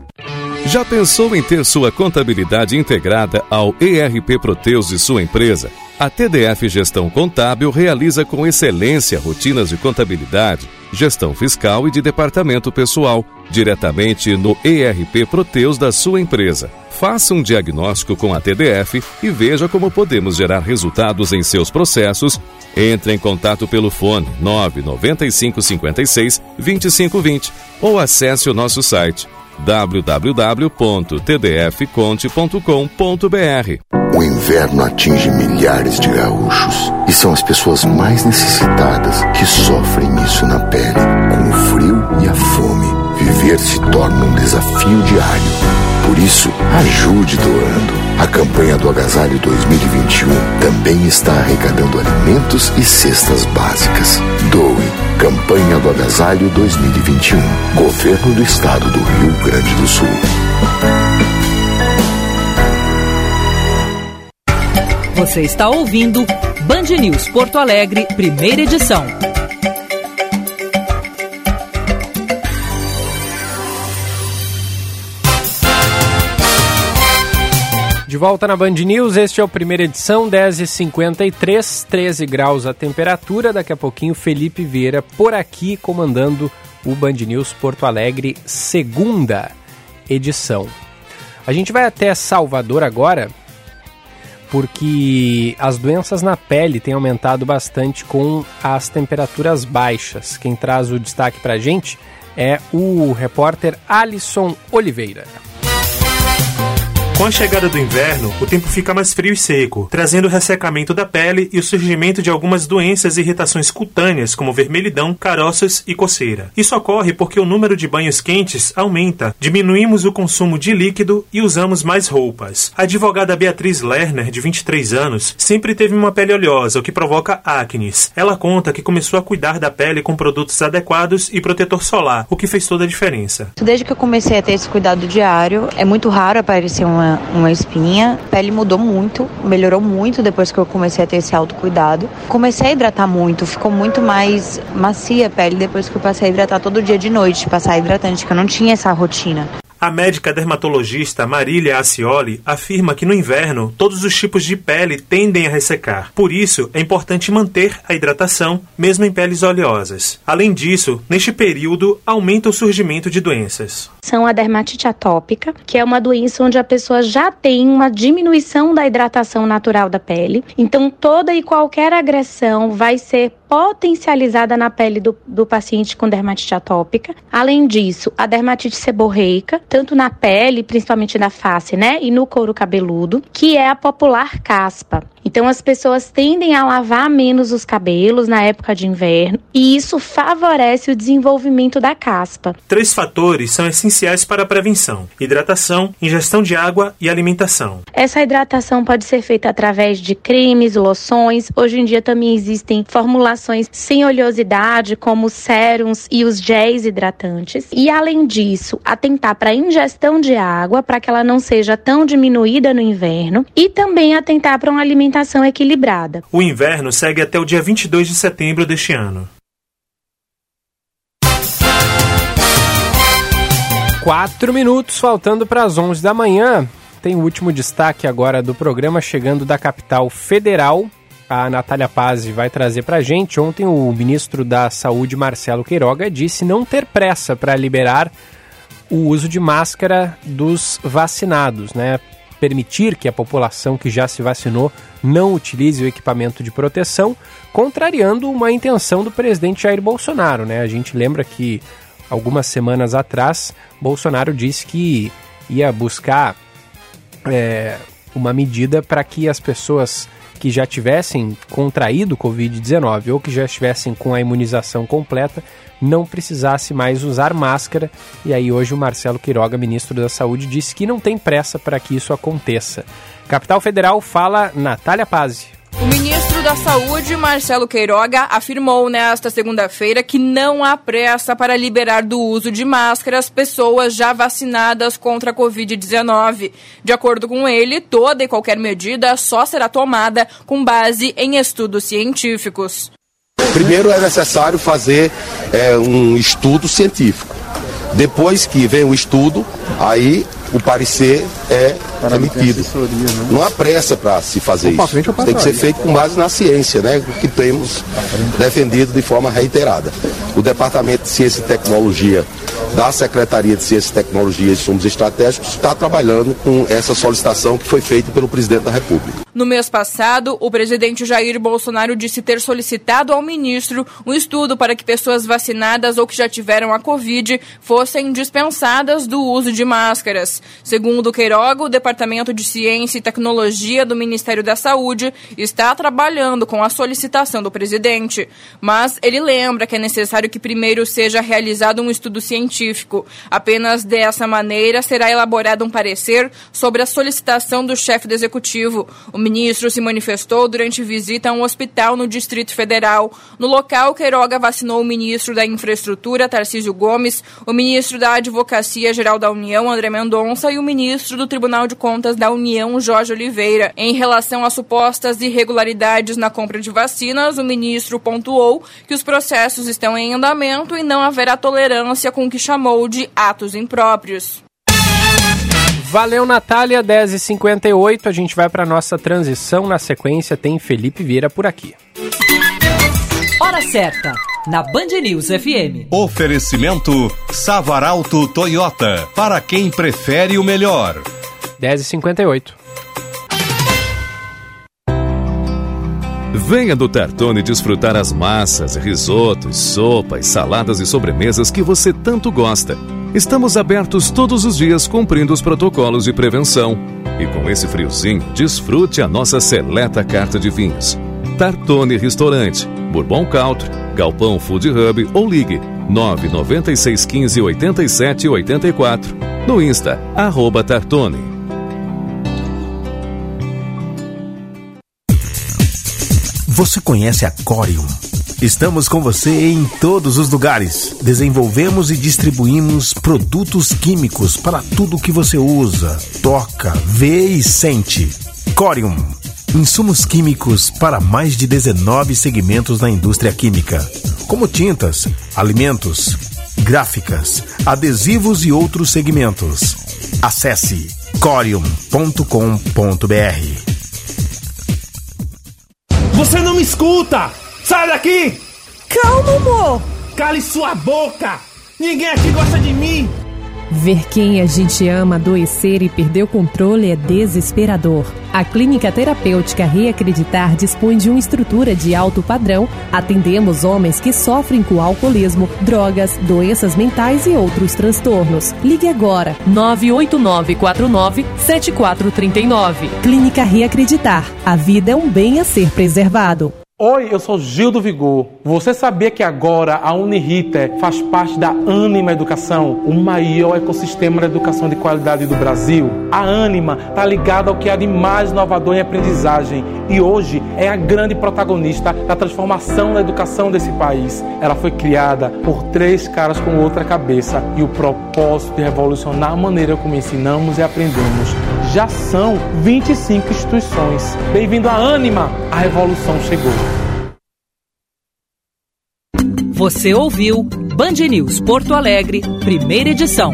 Já pensou em ter sua contabilidade integrada ao ERP Proteus de sua empresa? A TDF Gestão Contábil realiza com excelência rotinas de contabilidade, gestão fiscal e de departamento pessoal, diretamente no ERP Proteus da sua empresa. Faça um diagnóstico com a TDF e veja como podemos gerar resultados em seus processos. Entre em contato pelo fone 995 56 2520 ou acesse o nosso site www.tdfconte.com.br.
O inverno atinge milhares de gaúchos e são as pessoas mais necessitadas que sofrem isso na pele. Com o frio e a fome, viver se torna um desafio diário. Por isso, ajude doando. A campanha do Agasalho 2021 também está arrecadando alimentos e cestas básicas. Doe. Campanha do Agasalho 2021. Governo do Estado do Rio Grande do Sul.
Você está ouvindo Band News Porto Alegre, primeira edição.
De volta na Band News, este é o primeira edição, 10h53, 13 graus a temperatura. Daqui a pouquinho, Felipe Vieira por aqui comandando o Band News Porto Alegre, segunda edição. A gente vai até Salvador agora porque as doenças na pele têm aumentado bastante com as temperaturas baixas. Quem traz o destaque para a gente é o repórter Alisson Oliveira.
Com a chegada do inverno, o tempo fica mais frio e seco, trazendo o ressecamento da pele e o surgimento de algumas doenças e irritações cutâneas, como vermelhidão, caroças e coceira. Isso ocorre porque o número de banhos quentes aumenta, diminuímos o consumo de líquido e usamos mais roupas. A advogada Beatriz Lerner, de 23 anos, sempre teve uma pele oleosa, o que provoca acnes. Ela conta que começou a cuidar da pele com produtos adequados e protetor solar, o que fez toda a diferença.
Desde que eu comecei a ter esse cuidado diário, é muito raro aparecer uma uma, espinha. A pele mudou muito, melhorou muito depois que eu comecei a ter esse autocuidado. Comecei a hidratar muito, ficou muito mais macia a pele depois que eu passei a hidratar todo dia de noite, passar hidratante, que eu não tinha essa rotina.
A médica dermatologista Marília Acioli afirma que no inverno todos os tipos de pele tendem a ressecar. Por isso, é importante manter a hidratação, mesmo em peles oleosas. Além disso, neste período aumenta o surgimento de doenças.
São a dermatite atópica, que é uma doença onde a pessoa já tem uma diminuição da hidratação natural da pele. Então, toda e qualquer agressão vai ser potencializada na pele do, do paciente com dermatite atópica. Além disso, a dermatite seborreica, tanto na pele, principalmente na face, né, e no couro cabeludo, que é a popular caspa. Então as pessoas tendem a lavar menos os cabelos na época de inverno e isso favorece o desenvolvimento da caspa.
Três fatores são essenciais para a prevenção: hidratação, ingestão de água e alimentação.
Essa hidratação pode ser feita através de cremes, loções. Hoje em dia também existem formulações sem oleosidade, como os sérums e os géis hidratantes. E além disso, atentar para a ingestão de água para que ela não seja tão diminuída no inverno e também atentar para uma alimentação alimentação equilibrada.
O inverno segue até o dia 22 de setembro deste ano.
Quatro minutos faltando para as 11 da manhã. Tem o último destaque agora do programa chegando da capital federal. A Natália Pazzi vai trazer para a gente. Ontem o ministro da Saúde, Marcelo Queiroga, disse não ter pressa para liberar o uso de máscara dos vacinados, né? Permitir que a população que já se vacinou não utilize o equipamento de proteção, contrariando uma intenção do presidente Jair Bolsonaro. Né? A gente lembra que algumas semanas atrás, Bolsonaro disse que ia buscar é, uma medida para que as pessoas que já tivessem contraído Covid-19 ou que já estivessem com a imunização completa não precisasse mais usar máscara. E aí hoje o Marcelo Quiroga, ministro da Saúde, disse que não tem pressa para que isso aconteça. Capital Federal fala Natália Pazzi.
O ministro da Saúde, Marcelo Queiroga, afirmou nesta segunda-feira que não há pressa para liberar do uso de máscaras pessoas já vacinadas contra a Covid-19. De acordo com ele, toda e qualquer medida só será tomada com base em estudos científicos.
Primeiro é necessário fazer é, um estudo científico. Depois que vem o estudo, aí o parecer é emitido. Né? Não há pressa para se fazer isso. Tem que ser feito com base na ciência, né? que temos defendido de forma reiterada. O Departamento de Ciência e Tecnologia da Secretaria de Ciência e Tecnologia e Insumos Estratégicos está trabalhando com essa solicitação que foi feita pelo presidente da República.
No mês passado, o presidente Jair Bolsonaro disse ter solicitado ao ministro um estudo para que pessoas vacinadas ou que já tiveram a Covid fossem dispensadas do uso de máscaras. Segundo Queiroga, o Departamento de Ciência e Tecnologia do Ministério da Saúde está trabalhando com a solicitação do presidente. Mas ele lembra que é necessário que primeiro seja realizado um estudo científico. Apenas dessa maneira será elaborado um parecer sobre a solicitação do chefe do executivo. O ministro se manifestou durante visita a um hospital no Distrito Federal. No local, Queiroga vacinou o ministro da Infraestrutura, Tarcísio Gomes, o ministro da Advocacia Geral da União, André Mendonça, e o ministro do Tribunal de Contas da União, Jorge Oliveira. Em relação às supostas irregularidades na compra de vacinas, o ministro pontuou que os processos estão em andamento e não haverá tolerância com o que chamou de atos impróprios.
Valeu, Natália, 10h58. A gente vai para nossa transição. Na sequência, tem Felipe Vieira por aqui.
Hora certa, na Band News FM.
Oferecimento Savaralto Toyota. Para quem prefere o melhor.
10h58.
Venha do Tartone desfrutar as massas, risotos, sopas, saladas e sobremesas que você tanto gosta. Estamos abertos todos os dias cumprindo os protocolos de prevenção. E com esse friozinho, desfrute a nossa seleta carta de vinhos. Tartone Restaurante, Bourbon Country, Galpão Food Hub ou ligue 99615 8784. No Insta, arroba Tartone.
Você conhece a Corium? Estamos com você em todos os lugares. Desenvolvemos e distribuímos produtos químicos para tudo que você usa, toca, vê e sente. Corium. Insumos químicos para mais de 19 segmentos na indústria química, como tintas, alimentos, gráficas, adesivos e outros segmentos. Acesse corium.com.br.
Você não me escuta! Sai daqui!
Calma, amor!
Cale sua boca! Ninguém aqui gosta de mim!
Ver quem a gente ama adoecer e perder o controle é desesperador. A Clínica Terapêutica Reacreditar dispõe de uma estrutura de alto padrão. Atendemos homens que sofrem com alcoolismo, drogas, doenças mentais e outros transtornos. Ligue agora 98949 7439. Clínica Reacreditar. A vida é um bem a ser preservado.
Oi, eu sou Gil do Vigor. Você sabia que agora a Uniriter faz parte da Anima Educação, o maior ecossistema de educação de qualidade do Brasil? A Anima está ligada ao que há de mais inovador em aprendizagem e hoje é a grande protagonista da transformação da educação desse país. Ela foi criada por três caras com outra cabeça e o propósito de revolucionar a maneira como ensinamos e aprendemos. Já são 25 instituições. Bem-vindo à Anima! A revolução chegou.
Você ouviu Band News Porto Alegre, primeira edição.